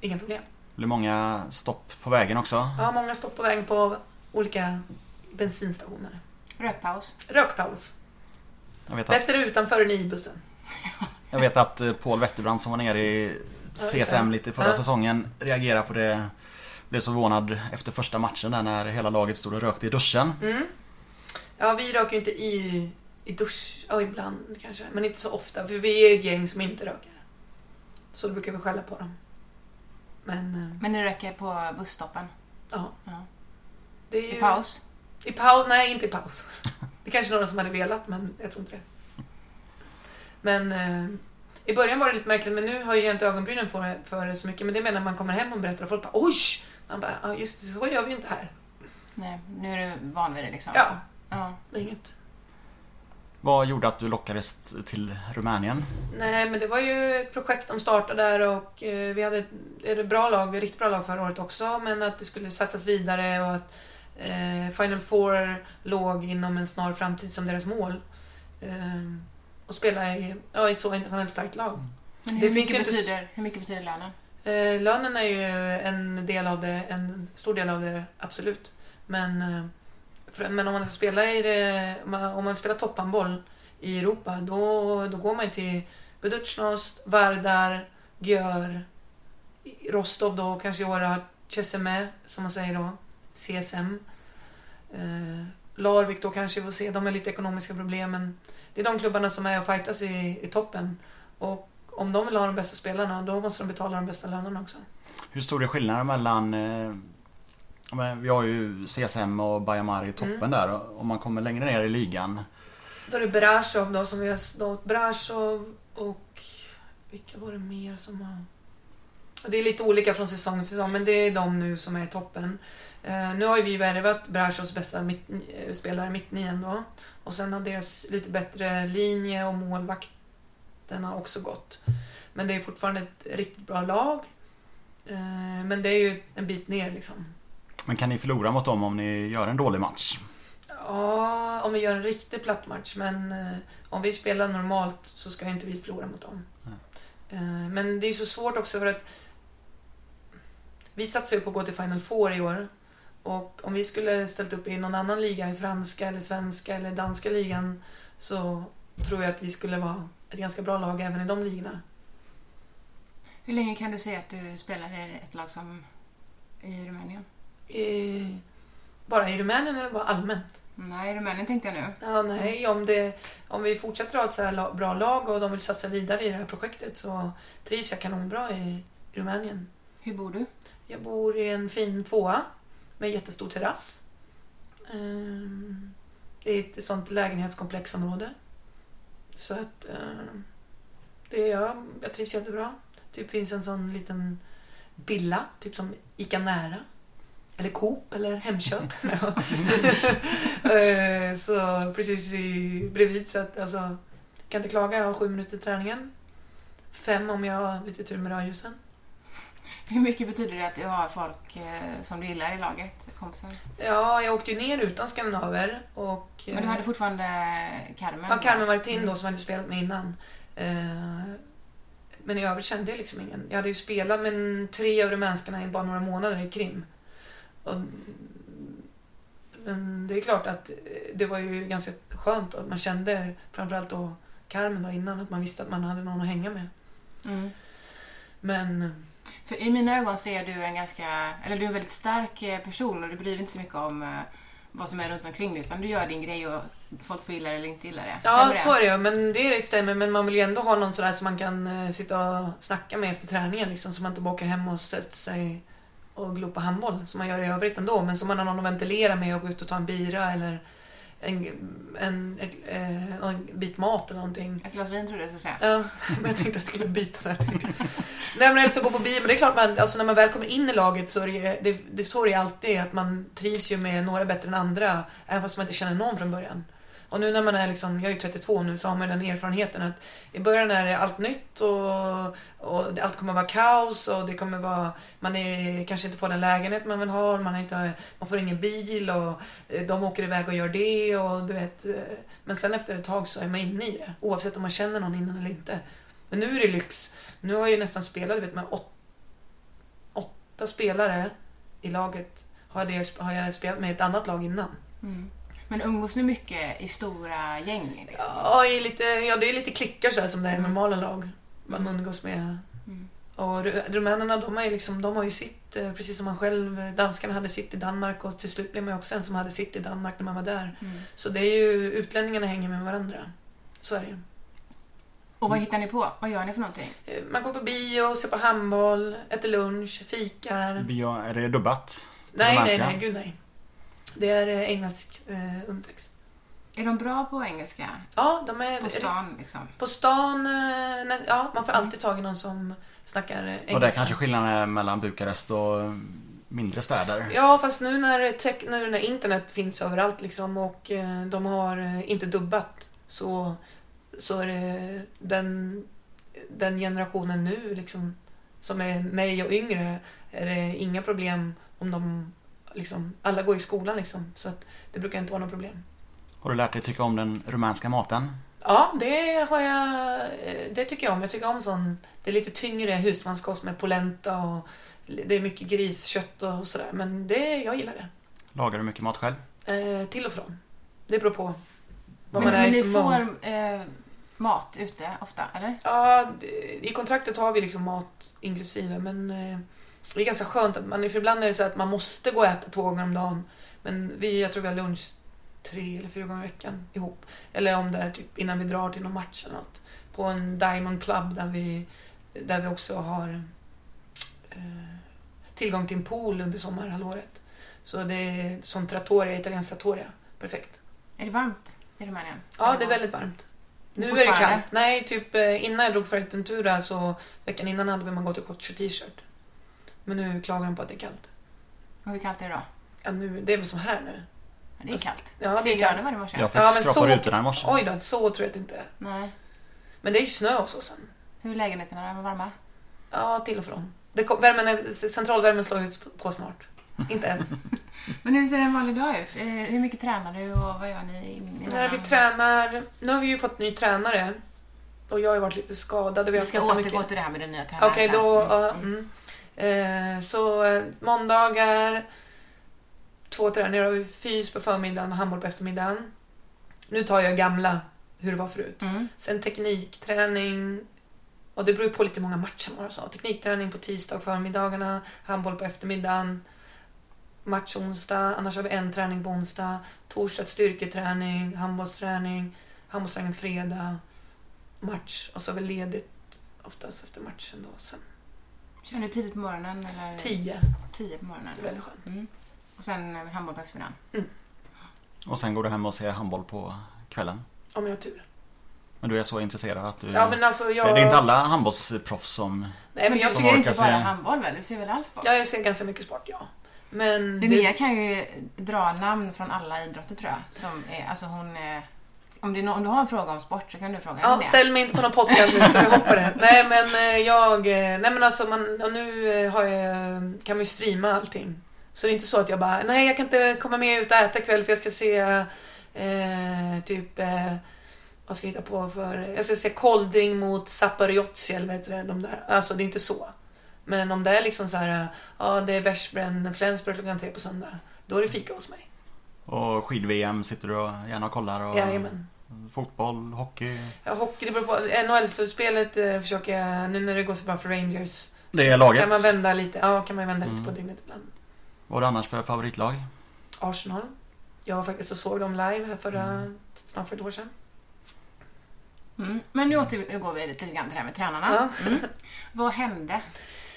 inga problem. Det blir många stopp på vägen också. Har många stopp på vägen på olika bensinstationer. Rökpaus? Rökpaus. Jag vet att, Bättre utanför än i bussen. jag vet att eh, Paul Wetterbrand som var nere i. CSM lite förra säsongen reagerade på det. Blev så förvånad efter första matchen där när hela laget stod och rökte i duschen. Mm. Ja, vi röker ju inte i, i dusch. Ja, ibland kanske. Men inte så ofta. För vi är ett gäng som inte röker. Så då brukar vi skälla på dem. Men, eh, Men ni röker på busstoppen? ja. Ja. Det är ju... I paus? I paus? Nej, inte i paus. Det är kanske några som hade velat, men jag tror inte det. Men eh, i början var det lite märkligt, men nu har jag inte ögonbrynen för, för det så mycket. Men det menar man kommer hem och berättar och folk bara oj! Man bara, ja just det, så gör vi inte här. Nej, nu är du van vid det liksom? Ja, ja. inget. Vad gjorde att du lockades till Rumänien? Nej, men det var ju ett projekt de startade där och eh, vi hade ett, bra lag, vi hade riktigt bra lag förra året också, men att det skulle satsas vidare och att eh, Final Four låg inom en snar framtid som deras mål. Eh, och spela i, ja, i ett så internationellt starkt lag. Men Det hur, finns mycket ju inte s- betyder, hur mycket betyder lönen? Eh, lönen är ju en del av det, en stor del av det, absolut. Men, eh, för, men om man ska spela i det, om man, spelar topphandboll i Europa, då, då går man till Budućnost, Vardar, Györ, Rostov då, kanske i år har Cheseme, som man säger då, CSM. Eh, Larvik då kanske vi får se, de har lite ekonomiska problem men det är de klubbarna som är och fightas i, i toppen. Och om de vill ha de bästa spelarna, då måste de betala de bästa lönerna också. Hur stor är skillnaden mellan eh, Vi har ju CSM och Bajamar i toppen Mm. där. Om man kommer längre ner i ligan. Då är det Brasov då som vi har stått. Brasov och vilka var det mer som har... Det är lite olika från säsong till säsong, men det är de nu som är i toppen. Eh, nu har ju vi värvat Brasovs bästa mitt, eh, spelare, mittnian då. Och sen har deras lite bättre linje och målvakterna också gått. Men det är fortfarande ett riktigt bra lag. Eh, men det är ju en bit ner liksom. Men kan ni förlora mot dem om ni gör en dålig match? Ja, om vi gör en riktig platt match. Men eh, om vi spelar normalt så ska inte vi förlora mot dem. Eh, men det är ju så svårt också för att vi satsar ju på att gå till Final Four i år. Och om vi skulle ställt upp i någon annan liga, i franska eller svenska eller danska ligan, så tror jag att vi skulle vara ett ganska bra lag även i de ligorna. Hur länge kan du se att du spelar i ett lag som i Rumänien? Eh, bara i Rumänien eller bara allmänt? Nej, i Rumänien tänkte jag nu. Ja, nej, om, det, om vi fortsätter ha ett så här bra lag och de vill satsa vidare i det här projektet så trivs jag kanonbra i Rumänien. Hur bor du? Jag bor i en fin tvåa med jättestor terrass. Ehm, Det är ett sånt lägenhetskomplexområde. Så att ehm, det är jag, jag trivs jättebra. Typ finns en sån liten billa, typ som Ica Nära. Eller Coop eller Hemköp. Eh, så precis i, bredvid så att alltså, kan inte klaga. Jag har sju minuter träningen. Fem om jag har lite tur med rödljusen. Hur mycket betyder det att du har folk eh, som du gillar i laget? Kompisar? Ja, jag åkte ju ner utan skandinaver och... Men du hade fortfarande Carmen? Ja, Carmen Martin Mm. då som hade spelat med innan. Eh, Men i övrigt kände jag liksom ingen. Jag hade ju spelat med tre av rumänskarna i bara några månader i Krim. Och, men det är klart att det var ju ganska skönt att man kände, framförallt då Carmen då innan, att man visste att man hade någon att hänga med. Mm. Men För I mina ögon så är du en ganska, eller du är en väldigt stark eh, person och du bryr dig inte så mycket om eh, vad som är runt omkring dig utan du gör din grej och folk får gilla det eller inte gilla det. Ja, det? så är det ju. Men det stämmer. Men man vill ju ändå ha någon sådär som man kan eh, sitta och snacka med efter träningen. Liksom, så man inte bara åker hem och sätter sig och glor på handboll som man gör i övrigt ändå. Men som man har någon att ventilera med och gå ut och ta en bira eller en, en, ett, eh, någon bit mat eller någonting. Ett glas vin tror du jag skulle säga. Ja, men jag tänkte att jag skulle byta där. Nej men eller så gå på bio. Men det är klart, man, alltså, när man väl kommer in i laget så är det, det, det så är det alltid. Att man trivs ju med några bättre än andra. Även fast man inte känner någon från början. Och nu när man är liksom, jag är 32 nu, så har man den erfarenheten att i början är det allt nytt och, och allt kommer vara kaos och det kommer vara, man är, kanske inte får den lägenhet man vill ha, man, inte, man får ingen bil och eh, de åker iväg och gör det och du vet. Eh, men sen efter ett tag så är man inne i det, oavsett om man känner någon innan eller inte. Men nu är det lyx. Nu har jag ju nästan spelat, du vet, med åt, åtta spelare i laget. Har, det, har jag spelat med ett annat lag innan. Mm. Men umgås ni mycket i stora gäng? Liksom? Ja, i lite, ja det är lite klickar sådär som det är i normala lag. Man umgås med. Mm. Och ru- rumänerna de har ju, liksom, de har ju sitt, eh, precis som man själv, danskarna hade sitt i Danmark och till slut blev man också en som hade sitt i Danmark när man var där. Mm. Så det är ju, utlänningarna hänger med varandra. Så är det ju. Och vad hittar ni på? Vad gör ni för någonting? Eh, Man går på bio, ser på handboll, äter lunch, fikar. Bio, är det dubbat? till Nej, nej, nej, gud nej. Det är eh, engelsk eh, undertext. Är de bra på engelska? Ja, de är... På stan liksom? På stan, eh, ja, man får alltid tag i någon som snackar eh, engelska. Och det är kanske skillnaden är mellan Bukarest och mindre städer? Ja, fast nu när, tech, nu när internet finns överallt liksom och eh, de har inte dubbat så, så är det den, den generationen nu liksom som är mig och yngre är det inga problem om de liksom, alla går i skolan liksom så att det brukar inte vara något problem. Har du lärt dig tycka om den rumänska maten? Ja, det har jag. eh, Det tycker jag om. Jag tycker om sån. Det är lite tyngre husmanskost med polenta och det är mycket griskött och sådär. Men det, jag gillar det. Lagar du mycket mat själv? Eh, till och från. Det beror på vad Men, man är men i ni för får mode. eh, mat ute ofta, eller? Ja, i kontraktet har vi liksom mat inklusive. Men eh, det är ganska skönt att man, för ibland är det så att man måste gå och äta två gånger om dagen. Men vi, jag tror vi har lunch tre eller fyra gånger i veckan ihop. Eller om det är typ innan vi drar till någon match eller något. På en Diamond Club där vi, där vi också har eh, tillgång till en pool under sommarhalvåret. Så det är som trattoria, italiensk trattoria. Perfekt. Är det varmt i Rumänien? Ja, det är väldigt varmt. Nu är det kallt. Nej, typ eh, innan jag drog för Fuerteventura så veckan innan hade man gått i shorts och t-shirt. Men nu klagar de på att det är kallt. Och hur kallt är det då? Ja, nu, det är väl så här nu. Ja, det är kallt. Ja, det är kallt. grader var det i morse. Jag fick Ja, men skrapa så- rutorna i morse. Oj då, så tror jag inte. Nej. Men det är ju snö oss sen. Hur är lägenheterna? Är de varma? Ja, till och från. Det kom, värmen är, centralvärmen slår ut på snart. Inte än. Men hur ser en vanlig dag ut? Eh, hur mycket tränar du och vad gör ni Nej, vi tränar. Nu har vi ju fått ny tränare. Och jag har ju varit lite skadad. Och vi, ska återgå mycket- till det här med den nya tränaren Okej, sen. då... Mm. ja, mm. Eh, så eh, måndagar, två träningar har vi fys på förmiddagen och handboll på eftermiddagen. Nu tar jag gamla, hur det var förut. Mm. Sen teknikträning, och det beror på lite många matcher man har så. Teknikträning på tisdag förmiddagarna, handboll på eftermiddagen, match onsdag, annars har vi en träning på onsdag, torsdag styrketräning, handbollsträning, handbollsträning fredag, match och så är vi ledigt oftast efter matchen då sen. Kör ni tidigt på morgonen eller? Tio. Tio på morgonen. Det är väldigt skönt. Mm. Och sen eh, handboll på eftermiddagen. Och sen går du hem och ser handboll på kvällen. Om jag har tur. Men du är så intresserad att du... Ja men alltså jag... Det är inte alla handbollsproffs som... Nej men jag, ser inte bara se- handboll väl? Du ser väl all sport? ja, jag ser ganska mycket sport, ja. Men... Linnea kan ju dra namn från alla idrotter tror jag. Som är, alltså hon är, om, det är nå- om du har en fråga om sport så kan du fråga Ja, Linnea. ställ mig inte på någon podcast nu så jag hoppar det. Nej men eh, jag... eh, Nej men alltså man, och nu eh, har jag, kan man ju streama allting. Så det är inte så att jag bara, nej jag kan inte komma med ut och äta ikväll för jag ska se eh, typ... Eh, vad ska jag hitta på för... Jag ska se Kolding mot Zaporozhye eller vad heter det, de där. Alltså det är inte så. Men om det är liksom så här, ja det är Veszprem, Flensburg klockan tre på söndag. Då är det fika hos mig. Och skid-VM sitter du och gärna och kollar och... Jajamän. Fotboll, hockey? Ja, hockey, det beror på. NHL-slutspelet eh, försöker jag, nu när det går så bra för Rangers, Det är laget. kan man vända lite, ja, kan man vända lite Mm. på dygnet ibland. Vad har du annars för favoritlag? Arsenal. Jag var faktiskt och såg dem live här förra, Mm. snart för ett år sedan. Mm. Men nu återgår vi lite grann till det här med tränarna. Ja. Mm. Vad hände?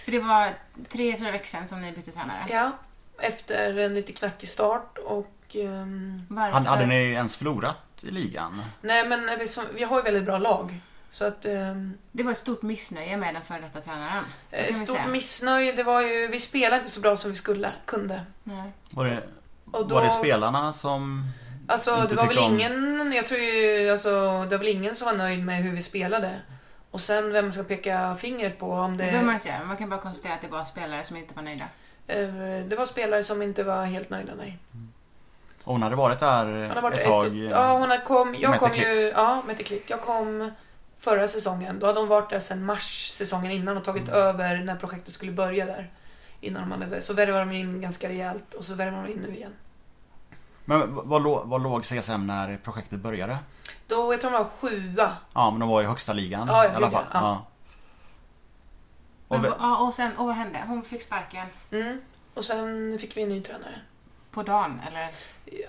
För det var tre, fyra veckor sedan som ni bytte tränare. Ja, efter en lite knackig start och... Varför? Hade, hade ni ens förlorat i ligan? nej, men vi, som, vi har ju väldigt bra lag. Så att... ehm, Det var ett stort missnöje med den före detta tränaren. Ett vi stort säga. missnöje, det var ju... Vi spelade inte så bra som vi skulle, kunde. Nej. Var det, Och då, var det spelarna som... Alltså inte det var väl om- ingen, jag tror ju, alltså det var väl ingen som var nöjd med hur vi spelade. Och sen vem ska peka fingret på om Det behöver man det... inte göra. Man kan bara konstatera att det var spelare som inte var nöjda. eh, Det var spelare som inte var helt nöjda, nej. Hon hade varit där Hon har varit ett tag. ja, hon hade kom, jag kom ju, ja, Mette Klitt. Jag kom förra säsongen. Då hade hon varit där sedan mars säsongen innan och tagit över när projektet skulle börja där. Innan de hade, så värvade de in ganska rejält och så värvar de in nu igen. Men vad, vad låg CSM när projektet började? Då, jag tror de var sjua. Ja, men de var i högsta ligan Ja, i alla fall. Ja. Ja. Och Men, och sen, och vad hände? Hon fick sparken Mm. Och sen fick vi en ny tränare. På dagen, eller?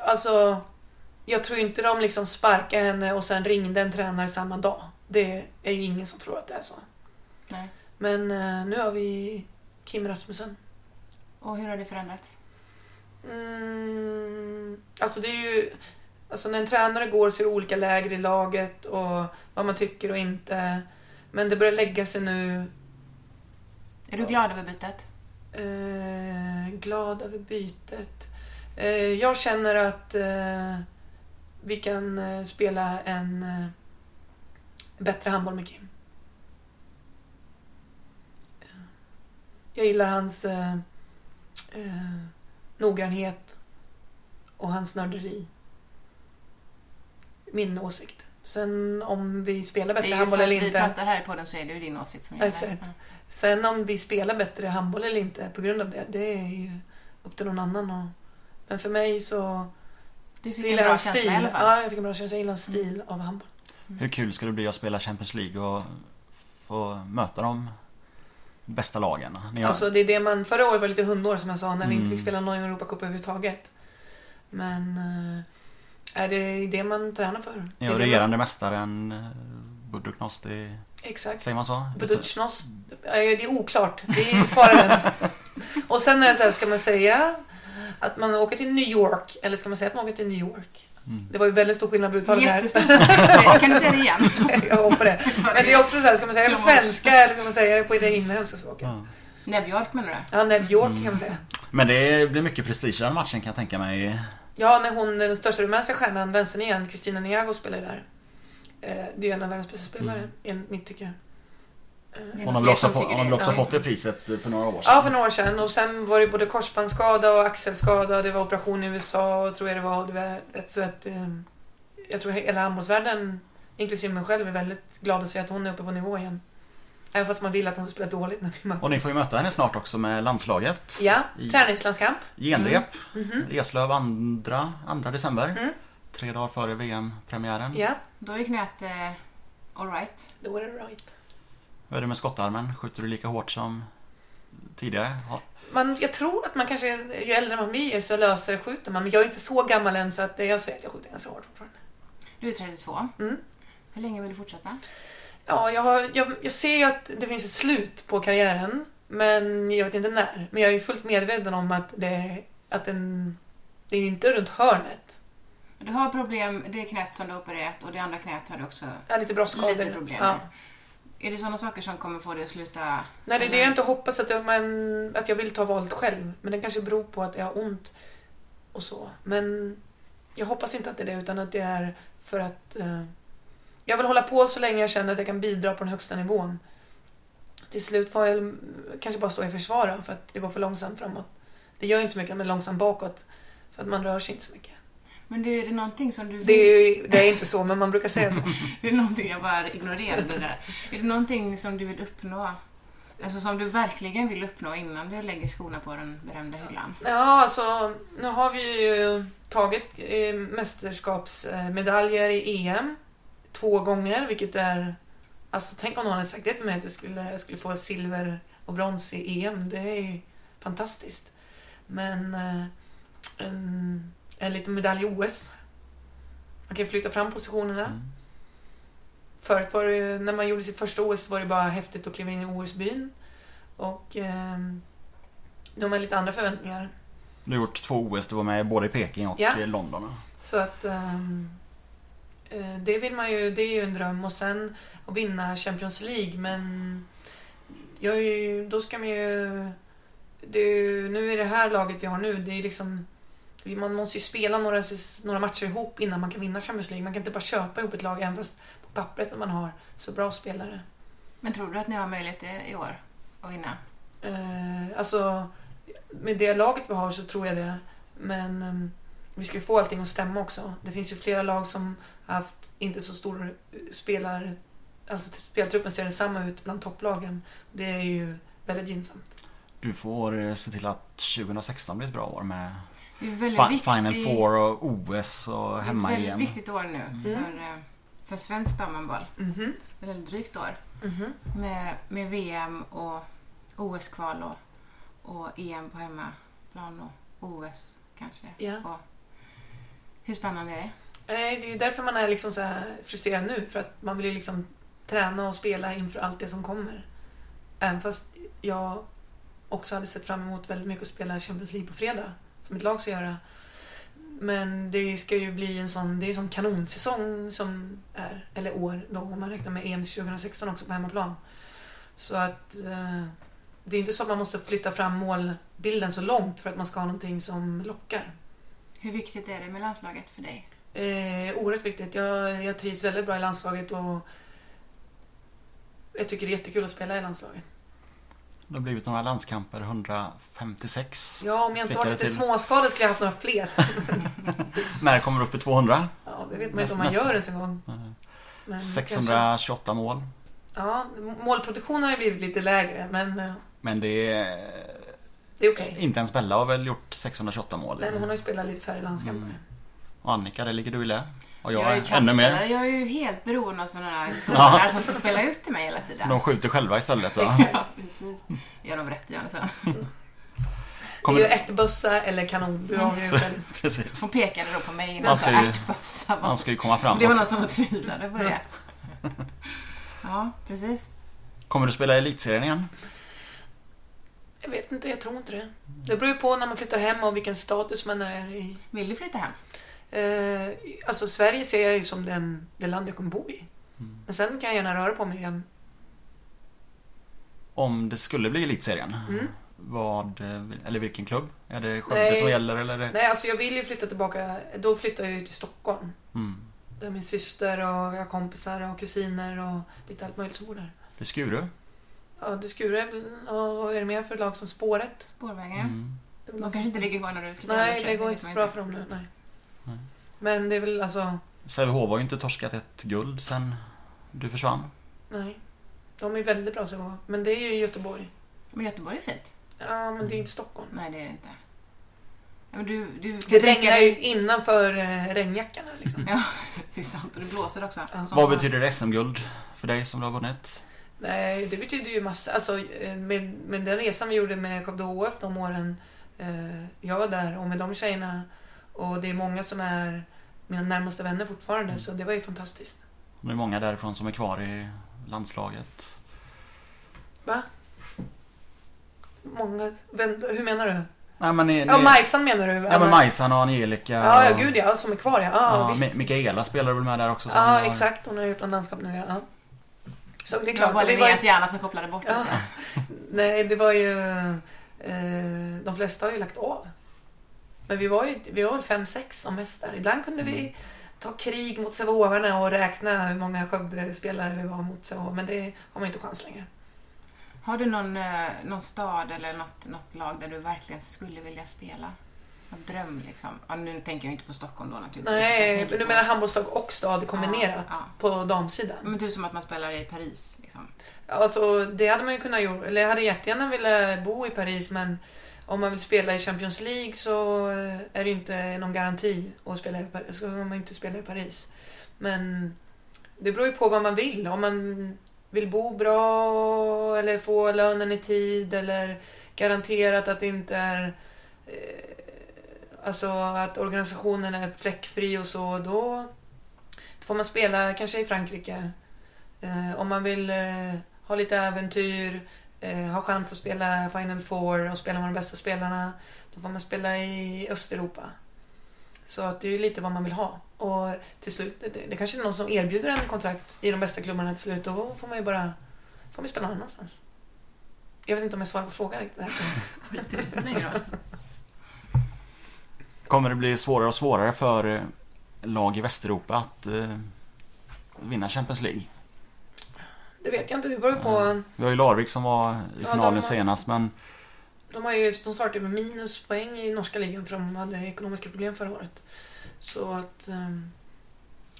Alltså, jag tror inte de liksom sparkade henne och sen ringde en tränare samma dag. Det är ju ingen som tror att det är så. Nej. Men eh, nu har vi Kim Rasmussen. Och hur har det förändrats? Mm, alltså det är ju... Alltså när en tränare går så är det olika läger i laget och vad man tycker och inte. Men det börjar lägga sig nu. Är du glad över bytet? Eh, glad över bytet. Eh, jag känner att eh, vi kan eh, spela en bättre handboll med Kim. Jag gillar hans eh, eh, noggrannhet och hans nörderi. Min åsikt. Sen om vi spelar Det bättre är ju handboll för eller att vi inte. pratar här i podden så är det ju din åsikt som gäller. Exakt. Sen om vi spelar bättre handboll eller inte på grund av det, det är ju upp till någon annan. Och, men för mig så Du fick en bra jag känsla stil. i alla fall. Ja, jag fick en bra känsla. Jag gillar en stil av handboll. Hur kul ska det bli att spela Champions League och få möta de bästa lagen? Har, Alltså det är det man, förra året var lite hundår som jag sa när vi inte Mm. fick spela någon Europacup överhuvudtaget. Men eh, är det det man tränar för? ni Det har är det regerande mästaren eh, Buduknost, det, man- Exakt. säger man så? Buducnos. Eh, Det är oklart. Vi sparar den. Och sen är det så här, ska man säga att man åker till New York eller ska man säga att man åker till New York? Mm. Det var ju väldigt stor skillnad på uttalet skillnad. Kan du säga det igen? jag hoppar det. Men det är också så här, ska man säga det på svenska eller ska man säga det på det inhemska språket? Ja. New York menar du? Ja, New York kan man säga. Men det blir mycket prestige i den matchen kan jag tänka mig. Ja, när hon, den största rumänska stjärnan, vänsternian, Kristina Niago spelar ju där. Eh, Det är ju en av världens bästa spelare, Mm. enligt mitt tycke. Hon har väl också, hon fått det priset för några år sedan? Ja, för några år sedan. Och sen var det både korsbandsskada och axelskada. och Det var operation i USA, tror jag det var. Det var ett, så att, eh, jag tror hela handbollsvärlden, inklusive mig själv, är väldigt glad att se att hon är uppe på nivå igen. Även fast man vill att hon ska spela dåligt när vi möter. Och ni får ju möta henne snart också med landslaget. Ja, träningslandskamp. genrep. Mhm. Eslöv 2, 2 december. Mm. Tre dagar före VM-premiären. Ja, Då är knät eh, alright. då är det right. Hur är det med skottarmen? Skjuter du lika hårt som tidigare? Ja. Man, jag tror att man kanske, ju äldre man blir så lösare skjuter man. Men jag är inte så gammal än så att jag säger att jag skjuter ganska hårt fortfarande. Du är 32. Mm. Hur länge vill du fortsätta? Ja, jag, har, jag, jag ser ju att det finns ett slut på karriären. Men jag vet inte när. Men jag är ju fullt medveten om att det, att den, det är inte runt hörnet. Du har problem, det är knät som du har opererat och det andra knät har du också har lite bröstskador. lite problem Ja. Är det sådana saker som kommer få dig att sluta? Nej, det är det jag inte hoppas att jag, men, att jag vill ta valet själv. Men det kanske beror på att jag har ont och så. Men jag hoppas inte att det är det, utan att det är för att eh, jag vill hålla på så länge jag känner att jag kan bidra på den högsta nivån. Till slut får jag kanske bara stå i försvar då, för att det går för långsamt framåt. Det gör ju inte så mycket, men långsamt bakåt. För att man rör sig inte så mycket. Men du, är det någonting som du vill? Det är, det är inte så, men man brukar säga så. Det är någonting jag bara ignorerade där. Är det någonting som du vill uppnå? Alltså som du verkligen vill uppnå innan du lägger skorna på den berömda hyllan? Ja, alltså nu har vi ju tagit eh, mästerskapsmedaljer i EM två gånger, vilket är... Alltså tänk om någon hade sagt det till mig att jag skulle, jag skulle få silver och brons i EM. Det är ju fantastiskt. Men eh, en, en liten medalj i OS. Man kan flytta fram positionerna. Mm. Förut var det när man gjorde sitt första OS var det bara häftigt att kliva in i OS-byn. Och eh, nu har man lite andra förväntningar. Du har gjort två OS, du var med både i Peking och Ja. i London. Så att ehm, eh, det vill man ju, det är ju en dröm. Och sen att vinna Champions League, men jag är ju, då ska man ju... Det är ju, nu i det här laget vi har nu, det är liksom... Man måste ju spela några, några matcher ihop innan man kan vinna Champions League. Man kan inte bara köpa ihop ett lag även fast på pappret att man har så bra spelare. Men tror du att ni har möjlighet i- år att vinna? Eh, alltså, med det laget vi har så tror jag det. Men ehm, vi ska ju få allting att stämma också. Det finns ju flera lag som har haft inte så stor spelar... Alltså speltruppen ser densamma ut bland topplagen. Det är ju väldigt gynnsamt. Du får eh, se till att 2016 blir ett bra år med fi- Final Four och OS och det är ett hemma väldigt igen. viktigt år nu Mm. för, eh, för svensk damhandboll. Mhm. Ett väldigt drygt år. Mhm. Med, med VM och OS-kval och, och EM på hemmaplan och OS kanske. Ja. Och, hur spännande är det? Nej, det är ju därför man är liksom så här frustrerad nu. För att man vill ju liksom träna och spela inför allt det som kommer. Även fast jag också hade sett fram emot väldigt mycket att spela Champions League på fredag. Som ett lag ska göra. Men det ska ju bli en sån, det är sån kanonsäsong som är, eller år då, om man räknar med EM 2016 också på hemmaplan. Så att eh, det är inte så att man måste flytta fram målbilden så långt för att man ska ha någonting som lockar. Hur viktigt är det med landslaget för dig? Eh, oerhört viktigt. Jag, jag trivs väldigt bra i landslaget och jag tycker det är jättekul att spela i landslaget. Det har blivit några landskamper, 156. Ja, om jag inte Fick var jag lite till? småskadad skulle jag haft några fler. När kommer du upp i 200? Ja, det vet man inte om man gör ens en gång. Men 628 mål. Kanske, ja, målproduktionen har ju blivit lite lägre, men eh, Men det är... det är okej. Inte ens Bella har väl gjort 628 mål. Nej, men hon har ju spelat lite färre landskamper. Mm. Och Annika, där ligger du i lä. Och Jag, jag, är ju ännu mer. Jag är ju helt beroende av sådana Ja. dårar som ska spela ut till mig hela tiden. De skjuter själva istället. Va? Ja, precis. Gör de rätt gör sen. Det är ju Kommer, ärtbössa eller kanon. Du har ju själv. precis. Hon pekade då på mig innan Man ska ju- ärtbössa. Man ska ju komma fram Det var någon som tvivlade på det. Ja, precis. Kommer du spela i elitserien igen? Jag vet inte, jag tror inte det. Det beror ju på när man flyttar hem och vilken status man är i. Vill du flytta hem? Eh, alltså Sverige ser jag ju som den, det land jag kommer bo i. Men sen kan jag gärna röra på mig igen. Om det skulle bli elitserien? Mm. Vad, eh, eller vilken klubb? Är det Skövde Nej. som gäller eller? Är det... Nej, alltså jag vill ju flytta tillbaka. Då flyttar jag ju till Stockholm. Mm. Där min syster och jag har kompisar och kusiner och lite allt möjligt som bor där. Det är Skuru? Ja, det Skure och vad är det mer för lag som Spåret? Spårvägen? Mm. Är De kanske inte ligger kvar när du flyttar Nej, det går inte så bra för dem nu. Nej. Men det är väl alltså... Sävehof har ju inte torskat ett guld sen du försvann. Nej. De är väldigt bra så Men det är ju i Göteborg. Men Göteborg är fint. Ja, men det är inte Stockholm. Nej, det är det inte. Ja, men du, du Det regnar ju innanför eh, regnjackorna liksom. Ja, det är sant. Och det blåser också. Som Vad betyder SM-guld för dig som du har vunnit? Nej, det betyder ju massa. Alltså, eh, med, med den resan vi gjorde med Skövde HF de åren eh, jag var där och med de tjejerna och det är många som är mina närmaste vänner fortfarande så det var ju fantastiskt. Det är många därifrån som är kvar i landslaget. Va? Många vänner, hur menar du? Nej, men ni, Ja, ni- Majsan menar du? Ja, men Majsan och Angelica. Ja, ja, gud ja, som är kvar ja. Ja, Ja, Mikaela spelar väl med där också? Ja, har- exakt. Hon har gjort en landskap nu ja. ja. Så det är klart. Det var ju, Linneas hjärna som kopplade bort ja, det. nej, det var ju... Eh, de flesta har ju lagt av. Men vi var ju vi var fem, sex som mest där. Ibland kunde Mm. vi ta krig mot Sävehofarna och räkna hur många Skövde-spelare vi var mot Sävehof. Men det har man inte chans längre. Har du någon, eh, någon stad eller något, något lag där du verkligen skulle vilja spela? dröm liksom. Ja, nu tänker jag inte på Stockholm då naturligtvis. Nej, men du menar handbollslag och stad kombinerat Ja, på damsidan? Men typ som att man spelar i Paris. Liksom. Alltså, det hade man ju kunnat göra. Eller jag hade jättegärna velat bo i Paris, men om man vill spela i Champions League så är det ju inte någon garanti att spela i Paris. Så man inte spela i Paris. Men det beror ju på vad man vill. Om man vill bo bra eller få lönen i tid eller garanterat att det inte är eh, Alltså att organisationen är fläckfri och så, då får man spela kanske i Frankrike. Eh, om man vill eh, ha lite äventyr, eh, chans att spela Final Four och spela med de bästa spelarna, då får man spela i Östeuropa. Så att det är ju lite vad man vill ha. Och till slut, det, det kanske är någon som erbjuder en kontrakt i de bästa klubbarna till slut, då får man ju bara får man spela någon annanstans. Jag vet inte om jag svarar på frågan riktigt. Här. Kommer det bli svårare och svårare för eh, lag i Västeuropa att eh, vinna Champions League? Det vet jag inte, det beror på. Vi har ju Larvik som var i Ja, finalen de har- senast men De, har ju, de startade med minuspoäng i norska ligan för de hade ekonomiska problem förra året. Så att... Um,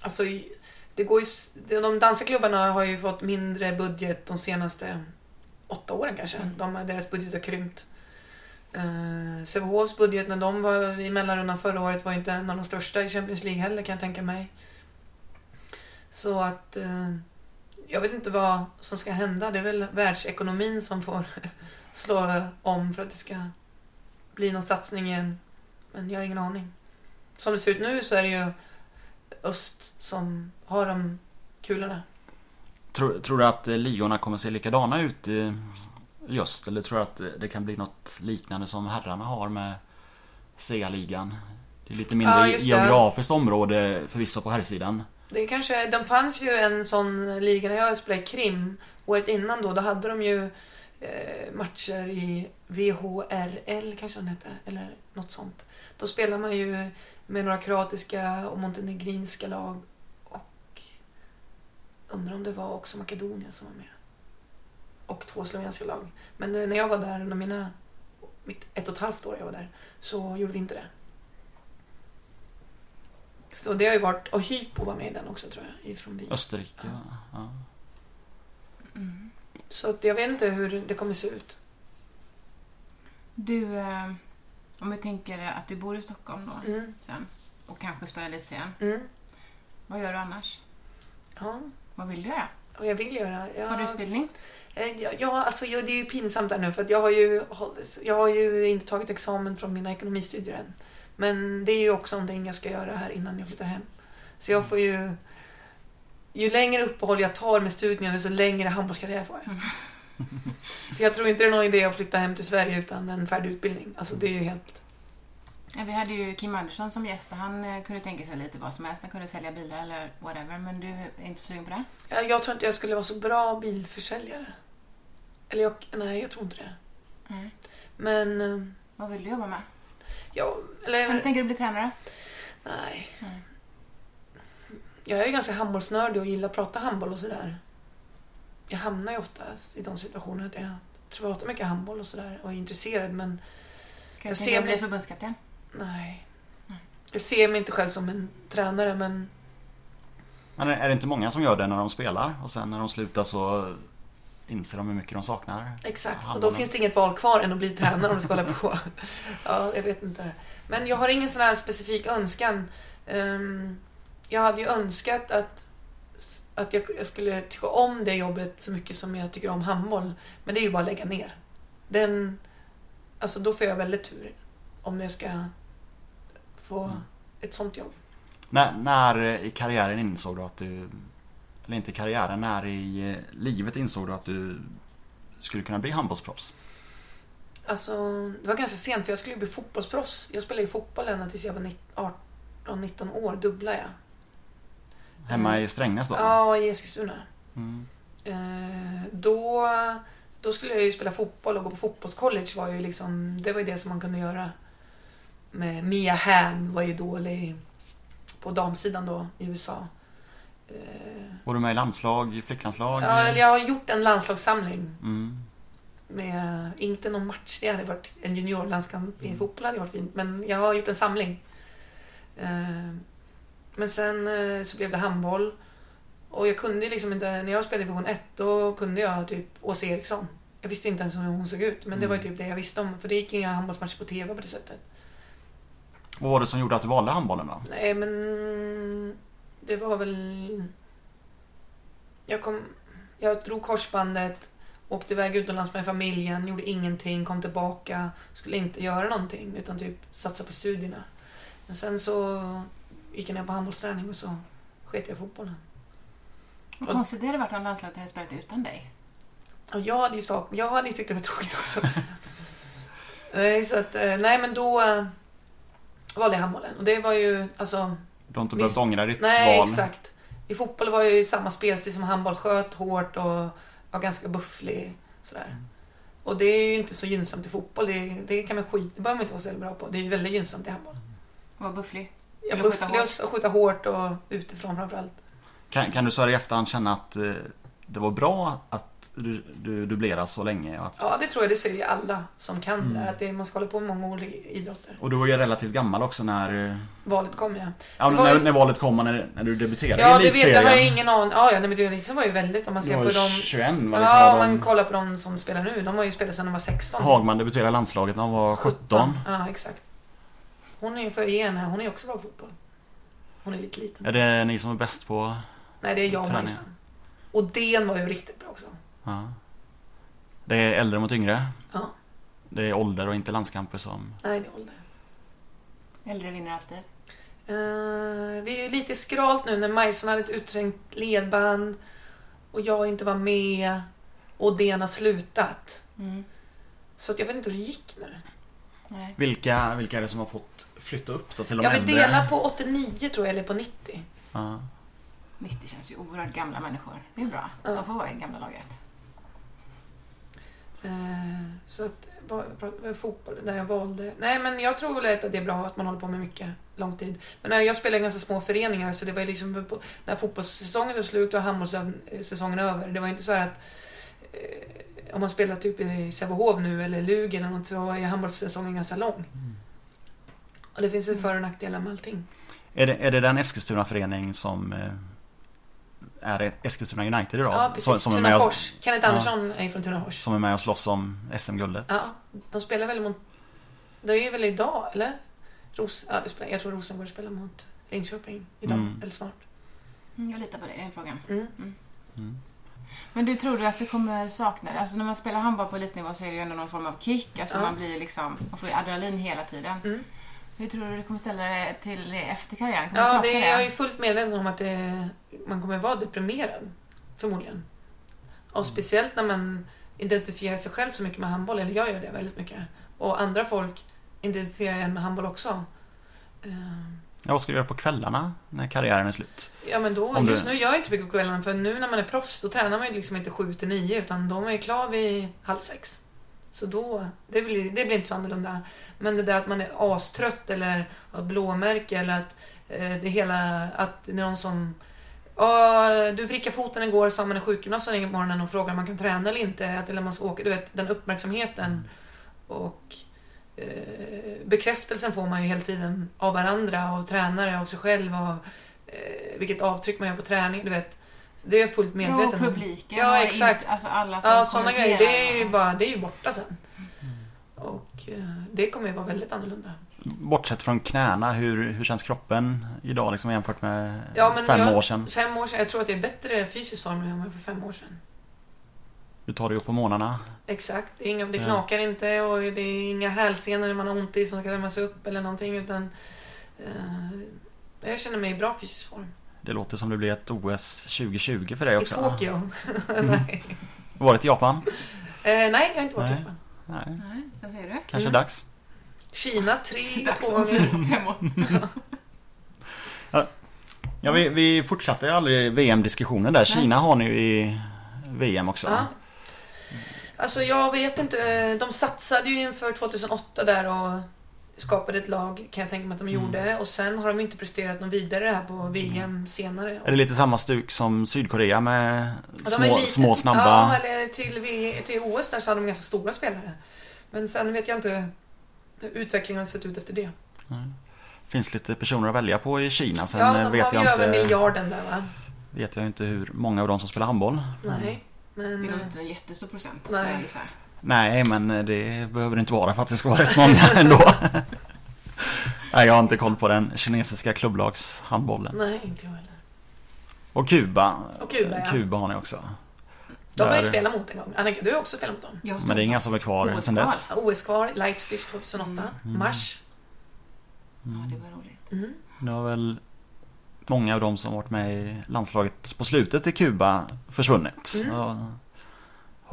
alltså, det går ju, de- danska klubbarna har ju fått mindre budget de senaste åtta åren kanske. Mm. De, deras budget har krympt. Uh, Sävehofs budget när de var i mellanrundan förra året var inte en av de största i Champions League heller kan jag tänka mig. Så att... eh, jag vet inte vad som ska hända. Det är väl världsekonomin som får slå om för att det ska bli någon satsning igen. Men jag har ingen aning. Som det ser ut nu så är det ju öst som har de kulorna. tror, tror du att eh, ligorna kommer se likadana ut i, i öst? Eller tror du att eh, det kan bli något liknande som herrarna har med CA-ligan? Det är lite mindre Ja, geografiskt område förvisso på herrsidan. Det kanske, de fanns ju en sån liga när jag spelade i Krim året innan då. Då hade de ju eh, matcher i VHRL kanske den hette, eller något sånt. Då spelar man ju med några kroatiska och montenegrinska lag och undrar om det var också Makedonien som var med. Och två slovenska lag. Men eh, när jag var där under mina mitt ett och ett halvt år jag var där så gjorde vi inte det. Så det har ju varit, och Hypo var med i den också tror jag, ifrån Wien. Österrike. Ja. Ja. Mm. Så att jag vet inte hur det kommer se ut. Du, eh, om vi tänker att du bor i Stockholm då Mm. sen och kanske spelar lite sen. Mm. Vad gör du annars? Ja, Vad vill du göra? och jag vill göra. Jag, Har du utbildning? Eh, Ja, alltså jag, det är ju pinsamt där nu för att jag har ju, hållit- jag har ju inte tagit examen från mina ekonomistudier än. Men det är ju också någonting jag ska göra här innan jag flyttar hem. Så jag får ju... Ju längre uppehåll jag tar med studierna desto längre handbollskarriär får jag. för jag tror inte det är någon idé att flytta hem till Sverige utan en färdig utbildning. Alltså det är ju helt... Ja, vi hade ju Kim Andersson som gäst och han eh, kunde tänka sig lite vad som helst. Han kunde sälja bilar eller whatever. Men du är inte sugen på det? Jag, jag tror inte jag skulle vara så bra bilförsäljare. Eller jag, nej, jag tror inte det. Nej. Men... eh, Vad vill du jobba med? Ja, eller... Kan du tänka dig att bli tränare? Nej. Nej. Jag är ju ganska handbollsnördig och gillar att prata handboll och sådär. Jag hamnar ju oftast i de situationerna att jag pratar mycket handboll och sådär och är intresserad men Kan Jag jag ser tänka dig bli förbundskapten? nej. Nej. Jag ser mig inte själv som en tränare men Men är är det inte många som gör det när de spelar och sen när de slutar så inser de hur mycket de saknar? exakt. Och då finns det inget val kvar än att bli tränare om du ska hålla på. ja, jag vet inte. Men jag har ingen sån här specifik önskan. Ehm, jag hade ju önskat att, att jag, jag skulle tycka om det jobbet så mycket som jag tycker om handboll. Men det är ju bara att lägga ner. Den, alltså då får jag väldigt tur om jag ska få Mm. ett sånt jobb. När, när i karriären insåg du att du... Eller inte karriären, när i eh, livet insåg du att du skulle kunna bli handbollsproffs? Alltså, det var ganska sent för jag skulle bli fotbollsproffs. Jag spelade ju fotboll ända tills jag var 18-19 år, dubbla jag. Hemma i Strängnäs då? Ja, i Eskilstuna. Mm. Eh, då, då skulle jag ju spela fotboll och gå på fotbollscollege var ju liksom, det var ju det som man kunde göra. Med Mia Hamm var ju dålig på damsidan då i USA. Eh, Var du med i landslag, i flicklandslag? ja, eller jag har gjort en landslagssamling. Mm. med, inte någon match, det hade varit en juniorlandskamp i fotboll hade varit fint, men jag har gjort en samling. Eh, Men sen eh, så blev det handboll. Och jag kunde liksom inte, när jag spelade i division 1 då kunde jag typ Åsa Eriksson. Jag visste inte ens hur hon såg ut, men det var ju typ det jag visste om. För det gick inga handbollsmatcher på TV på det sättet. Vad var det som gjorde att du valde handbollen då? Nej, men det var väl... Jag kom... Jag drog korsbandet, åkte iväg utomlands med familjen, gjorde ingenting, kom tillbaka, skulle inte göra någonting utan typ satsa på studierna. Men sen så gick jag ner på handbollsträning och så sket jag i fotbollen. Vad konstigt det hade varit om landslaget hade spelat utan dig. Och jag hade ju, sak, jag hade ju tyckt det var tråkigt också. nej, så att, eh, nej, men då äh, valde jag handbollen. Och det var ju, alltså... Du har inte behövt ångra ditt Nej, val? exakt. I fotboll var jag ju samma spelstil som handboll. Sköt hårt och var ganska bufflig. Sådär. Mm. Och det är ju inte så gynnsamt i fotboll. Det, det kan man skit, det behöver man inte vara så bra på. Det är ju väldigt gynnsamt i handboll. Var bufflig. Skjuta bufflig och, och skjuta hårt och utifrån framförallt. Kan, kan du så här i efterhand känna att eh, det var bra att du, du dubbleras så länge? Att, Ja, det tror jag. Det säger alla som kan Mm. det där. Att det, man ska hålla på med många olika idrotter. och du var ju relativt gammal också när, Valet kom ja. ja, var när, när valet kom när, när du debuterade Ja, i det vet jag. har jag elitserien. ingen aning. Ja, ja, nej, men det var ju väldigt, om man ser var på dem. 21 va? Liksom, Ja, var om man de, kollar på de som spelar nu. De har ju spelat sedan de var 16. Hagman debuterade i landslaget när han var 17. Ja, exakt. Hon är ju för igen här. Hon är också bra på fotboll. Hon är lite liten. Är det ni som är bäst på... Nej, det är jag och. Majsan. Och Den var ju riktigt bra också. Ja. Det är äldre mot yngre. Ja. Det är ålder och inte landskamper som... Nej, det är ålder. Äldre vinner alltid. Eh, vi är ju lite skralt nu när Majsan hade ett utträngt ledband och jag inte var med och Den har slutat. Mm. Så att jag vet inte hur det gick nu. Nej. Vilka, vilka är det som har fått flytta upp då till de Jag vill äldre? dela på 89 tror jag, eller på 90. Ja. 90 känns ju oerhört gamla människor. Det är bra. Ja. De får vara i gamla laget. Eh, Så att, vad, vad, fotboll, där jag valde. Nej, men jag tror väl att det är bra att man håller på med mycket lång tid. Men när jag spelade i ganska små föreningar så det var ju liksom på, när fotbollssäsongen var slut och handbollssäsongen över. Det var inte så här att eh, om man spelar typ i Sävehof nu eller Lugen eller något så är handbollssäsongen ganska lång. Och det finns ju för och nackdelar med allting. Är, det, är det den Eskilstuna-förening som eh, är Eskilstuna United idag? Ja, precis. som, som, är med och. Kenneth Ja. Andersson är från Tunafors. som är med och slåss om SM-guldet? Ja, de spelar väl mot... Det är väl idag, eller? Ros, ja, det spelar, jag tror Rosengård spelar mot Linköping idag, Mm. eller snart. Mm, Jag litar på dig i den frågan. Mm. Mm. Men du tror du att du kommer sakna det? Alltså när man spelar handboll på elitnivå så är det ju ändå någon form av kick. Alltså Ja. man blir liksom, man får ju adrenalin hela tiden. Mm. Hur tror du du kommer ställa dig till det efter karriären? Kommer Ja, det är jag är ju fullt medveten om att det, man kommer vara deprimerad, förmodligen. Och speciellt när man identifierar sig själv så mycket med handboll, eller jag gör det väldigt mycket. Och andra folk identifierar en med handboll också. Eh, Ja, vad ska du göra på kvällarna när karriären är slut? Ja men då, Om du- just nu gör jag inte så mycket på kvällarna för nu när man är proffs då tränar man ju liksom inte 7 till 9 utan då är man ju klar vid halv sex. Så då, det blir, det blir inte så annorlunda. Men det där att man är astrött eller har blåmärke eller att eh, det hela, att det är någon som Ja, du vrickade foten igår, sa man en sjukgymnast som ringer på morgonen och frågar om man kan träna eller inte. Att, eller man ska åka, du vet, den uppmärksamheten och eh, bekräftelsen får man ju hela tiden av varandra, av tränare, av sig själv och eh, vilket avtryck man gör på träning. Du vet, det är jag fullt Ja, medveten och om. publiken. Ja, exakt. Inte, alltså alla som Ja, sådana grejer. Det är ju bara, det är ju borta sen. Och eh, det kommer ju vara väldigt annorlunda. Bortsett från knäna, hur, hur känns kroppen idag liksom, jämfört med Ja, men fem jag- år sedan? Fem år sedan, jag tror att jag är bättre fysisk form nu än vad jag var för fem år sedan. Du tar dig upp på morgnarna. Exakt. Det, är inga, det Ja. knakar inte och det är inga hälsenor man har ont i som ska värmas upp eller någonting utan eh, jag känner mig i bra fysisk form. Det låter som det blir ett OS 2020 för dig I också. va? Tokyo. nej. Varit i Japan? Eh, nej, jag har inte varit i Nej. Japan. Nej, Nej, där ser du. kanske Mm. dags. Kina tre, Dags två om fem år. Ja, vi, vi fortsatte ju aldrig VM-diskussionen där. Kina har ni ju i VM också. Ja. Alltså jag vet inte, de satsade ju inför 2008 där och skapade ett lag, kan jag tänka mig att de Mm. gjorde. Och sen har de inte presterat någon vidare här på VM senare. Är det lite samma stuk som Sydkorea med små, lite- små snabba... Ja, eller till, V- till OS där så hade de ganska stora spelare. Men sen vet jag inte hur utvecklingen har sett ut efter det. finns lite personer att välja på i Kina. Sen ja, de vet, har jag ju över inte, miljarden där va? vet jag inte hur många av dem som spelar handboll. Nej. Men, Det är nog inte en jättestor procent. Nej. Nej, men det behöver det inte vara för att det ska vara rätt många ändå. Nej, jag har inte koll på den kinesiska klubblagshandbollen. nej, inte jag heller. Och Kuba. Och Kuba, ja. Kuba har ni också. De har ju spelat mot en gång. Annika, du har också spelat mot dem. Jag Men det är inga som är kvar OS sen dess. Ja, OS kvar, Leipzig 2008, Mm. mars. dem. Ja, det var roligt. Mm. Det har väl många av dem som varit med i landslaget på slutet i Kuba försvunnit. Mm. Och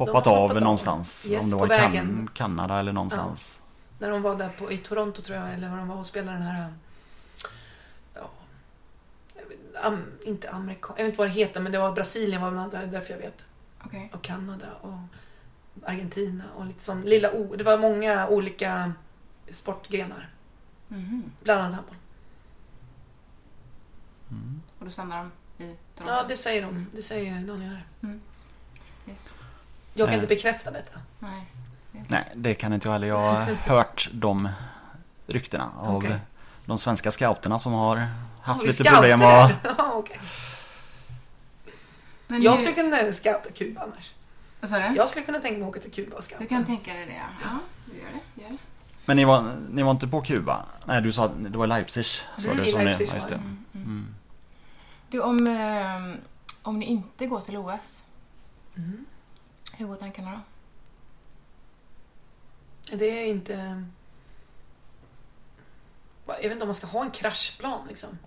hoppat av hoppat av. någonstans. Yes, om det var i kan vägen. Kanada eller någonstans. När de var där på, i Toronto tror jag, eller var de var och spelade den här... Ja, jag vet, am, inte amerikan... Jag vet inte vad det heter, men det var Brasilien var bland annat därför jag vet. Okej. Och Kanada och Argentina och lite som lilla O. Det var många olika sportgrenar. Mhm. Bland annat handboll. Mm. Och då stannar de i Toronto? Ja, det säger de. Det säger Daniel här. Yes. Jag kan Eh. inte bekräfta detta. Nej. Nej, det kan inte jag heller. Jag har hört de ryktena av Okej. de svenska scouterna som har haft Har vi lite scouter problem. Ja, okej. Men Jag skulle kunna scouta Kuba annars. Vad sa du? Jag skulle kunna tänka mig att åka till Kuba och scouta. Du kan tänka dig det, ja. Ja, du gör det. Gör det. Men ni var, ni var inte på Kuba? Nej, du sa att det var Leipzig. Sa Mm, du, i som Leipzig ni, just var det. det. Mm, mm. Mm. Du, om, eh, om ni inte går till OS, Mm. Hur går tankarna då? Det är inte... Jag vet inte om man ska ha en kraschplan liksom.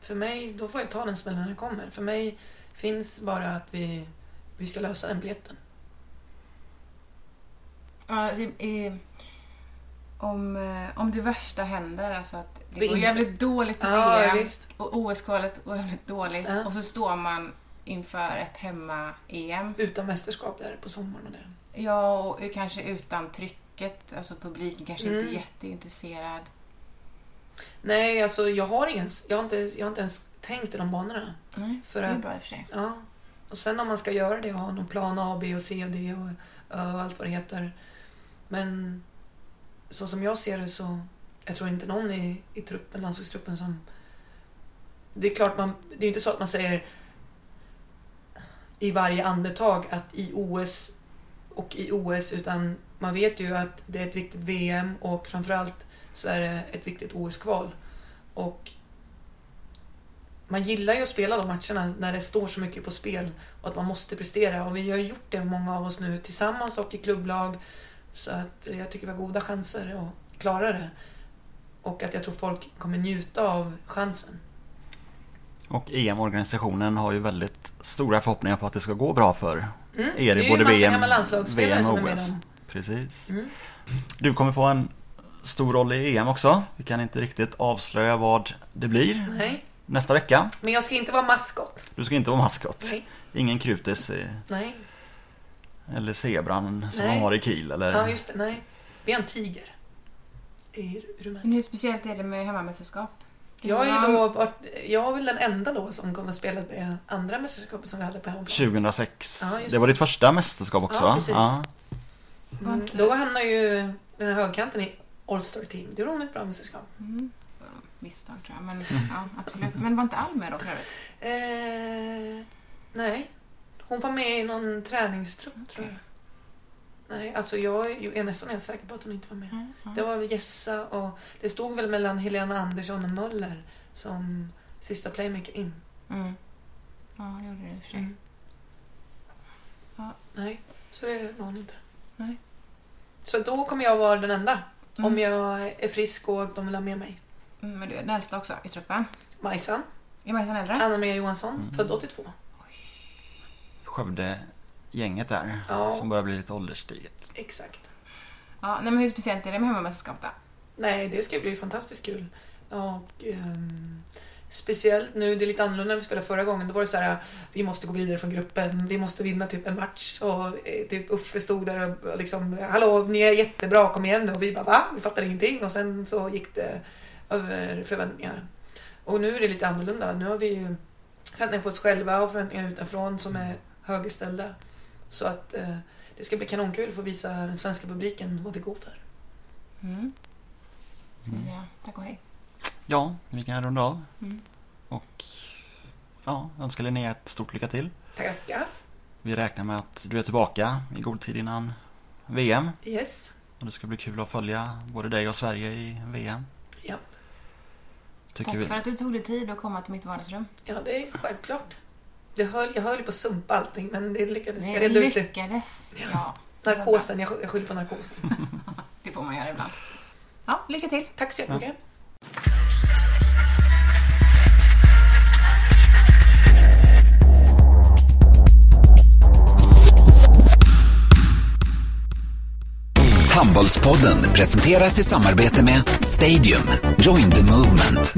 För mig, då får jag ta den smällen när den kommer. För mig finns bara att vi, vi ska lösa den biljetten. Ja, i, i, om, eh, om det värsta händer, alltså att det Vi går inte- jävligt dåligt i Ja, VM visst. och OS-kvalet går jävligt dåligt Ja. och så står man inför ett hemma-EM. Utan mästerskap där på sommaren och det. Ja, och kanske utan trycket, alltså publiken kanske inte Mm. är jätteintresserad. Nej, alltså jag har, ingen, jag, har inte, jag har inte ens tänkt i de banorna. Nej, För det är att- bra i och för sig. Ja. Och sen om man ska göra det, ha någon plan A, B och C och D och Ö och allt vad det heter. Men så som jag ser det så, jag tror inte någon i, i truppen, landslagstruppen som... Det är klart, man, det är inte så att man säger i varje andetag att i OS och i OS, utan man vet ju att det är ett viktigt VM och framförallt så är det ett viktigt OS-kval. Och man gillar ju att spela de matcherna när det står så mycket på spel och att man måste prestera. Och vi har gjort det, många av oss nu, tillsammans och i klubblag. Så att jag tycker vi har goda chanser att klara det. Och att jag tror folk kommer njuta av chansen. Och EM-organisationen har ju väldigt stora förhoppningar på att det ska gå bra för Mm. er är i både VM, VM som och är OS. Precis. Mm. Du kommer få en stor roll i EM också. Vi kan inte riktigt avslöja vad det blir Nej, nästa vecka. men jag ska inte vara maskot. Du ska inte vara maskot. Nej, Ingen Krutis i- nej. eller zebran som Nej. de har i Kiel eller... Ja, just det. Nej. Vi har en tiger i Rumänien. Men hur speciellt är det med hemmamästerskap? Jag, är Ja, ju då, varit- jag är väl den enda då som kommer att spela det andra mästerskapet som vi hade på hemmaplan. 2006. Ja, det var ditt första mästerskap också Ja, va? precis. Var Mm, då hamnar ju den här högkanten i All-Star Team. Det gjorde hon ett bra mästerskap. Mm. Misstag tror jag, men ja, absolut. Men var inte Alm med då för övrigt? Eh, nej. Hon var med i någon träningstrupp tror jag. Nej, alltså jag är nästan helt säker på att hon inte var med. Mm, ja. Det var Jessa och det stod väl mellan Helena Andersson och Möller som sista playmaker in. Mm. Ja, det gjorde det i och för sig. Mm. Ja. Nej, så det var hon inte. Nej. Så då kommer jag vara den enda. Mm. Om jag är frisk och de vill ha med mig. Mm, Men du är den äldsta också i truppen. Majsan, Är Majsan äldre? Anna-Maria Johansson, Mm. född 82. Skövde-gänget där. Ja. Som börjar bli lite ålderstiget. Exakt. Ja, nej, men hur speciellt är det med hemmamästerskap då? Nej, det ska bli fantastiskt kul. Och, ehm, Speciellt nu, det är lite annorlunda när vi spelade förra gången. Då var det så här, vi måste gå vidare från gruppen, vi måste vinna typ en match. Och eh, typ Uffe stod där och liksom, hallå, ni är jättebra, kom igen. Och vi bara, va? Vi fattar ingenting. Och sen så gick det över förväntningar. Och nu är det lite annorlunda. Nu har vi ju förväntningar på oss själva och förväntningar utifrån som är högerställda. Så att eh, det ska bli kanonkul att få visa den svenska publiken vad vi går för. Mm. Ska vi säga tack och hej. Ja, vi kan runda av. Mm. Och ja, önskar Linnea ett stort lycka till. Tackar. Vi räknar med att du är tillbaka i god tid innan VM. Yes. Och det ska bli kul att följa både dig och Sverige i VM. Ja. Tycker Tack vi. för att du tog dig tid att komma till mitt vardagsrum. Ja, det är självklart. Det höll, jag höll på att sumpa allting, men det lyckades. Nej, Jag redde ut det. lyckades. Ja, Narkosen, jag, jag skyller på narkosen. det får man göra ibland. Ja, lycka till. Tack så jättemycket. Handbollspodden presenteras i samarbete med Stadium. Join the movement.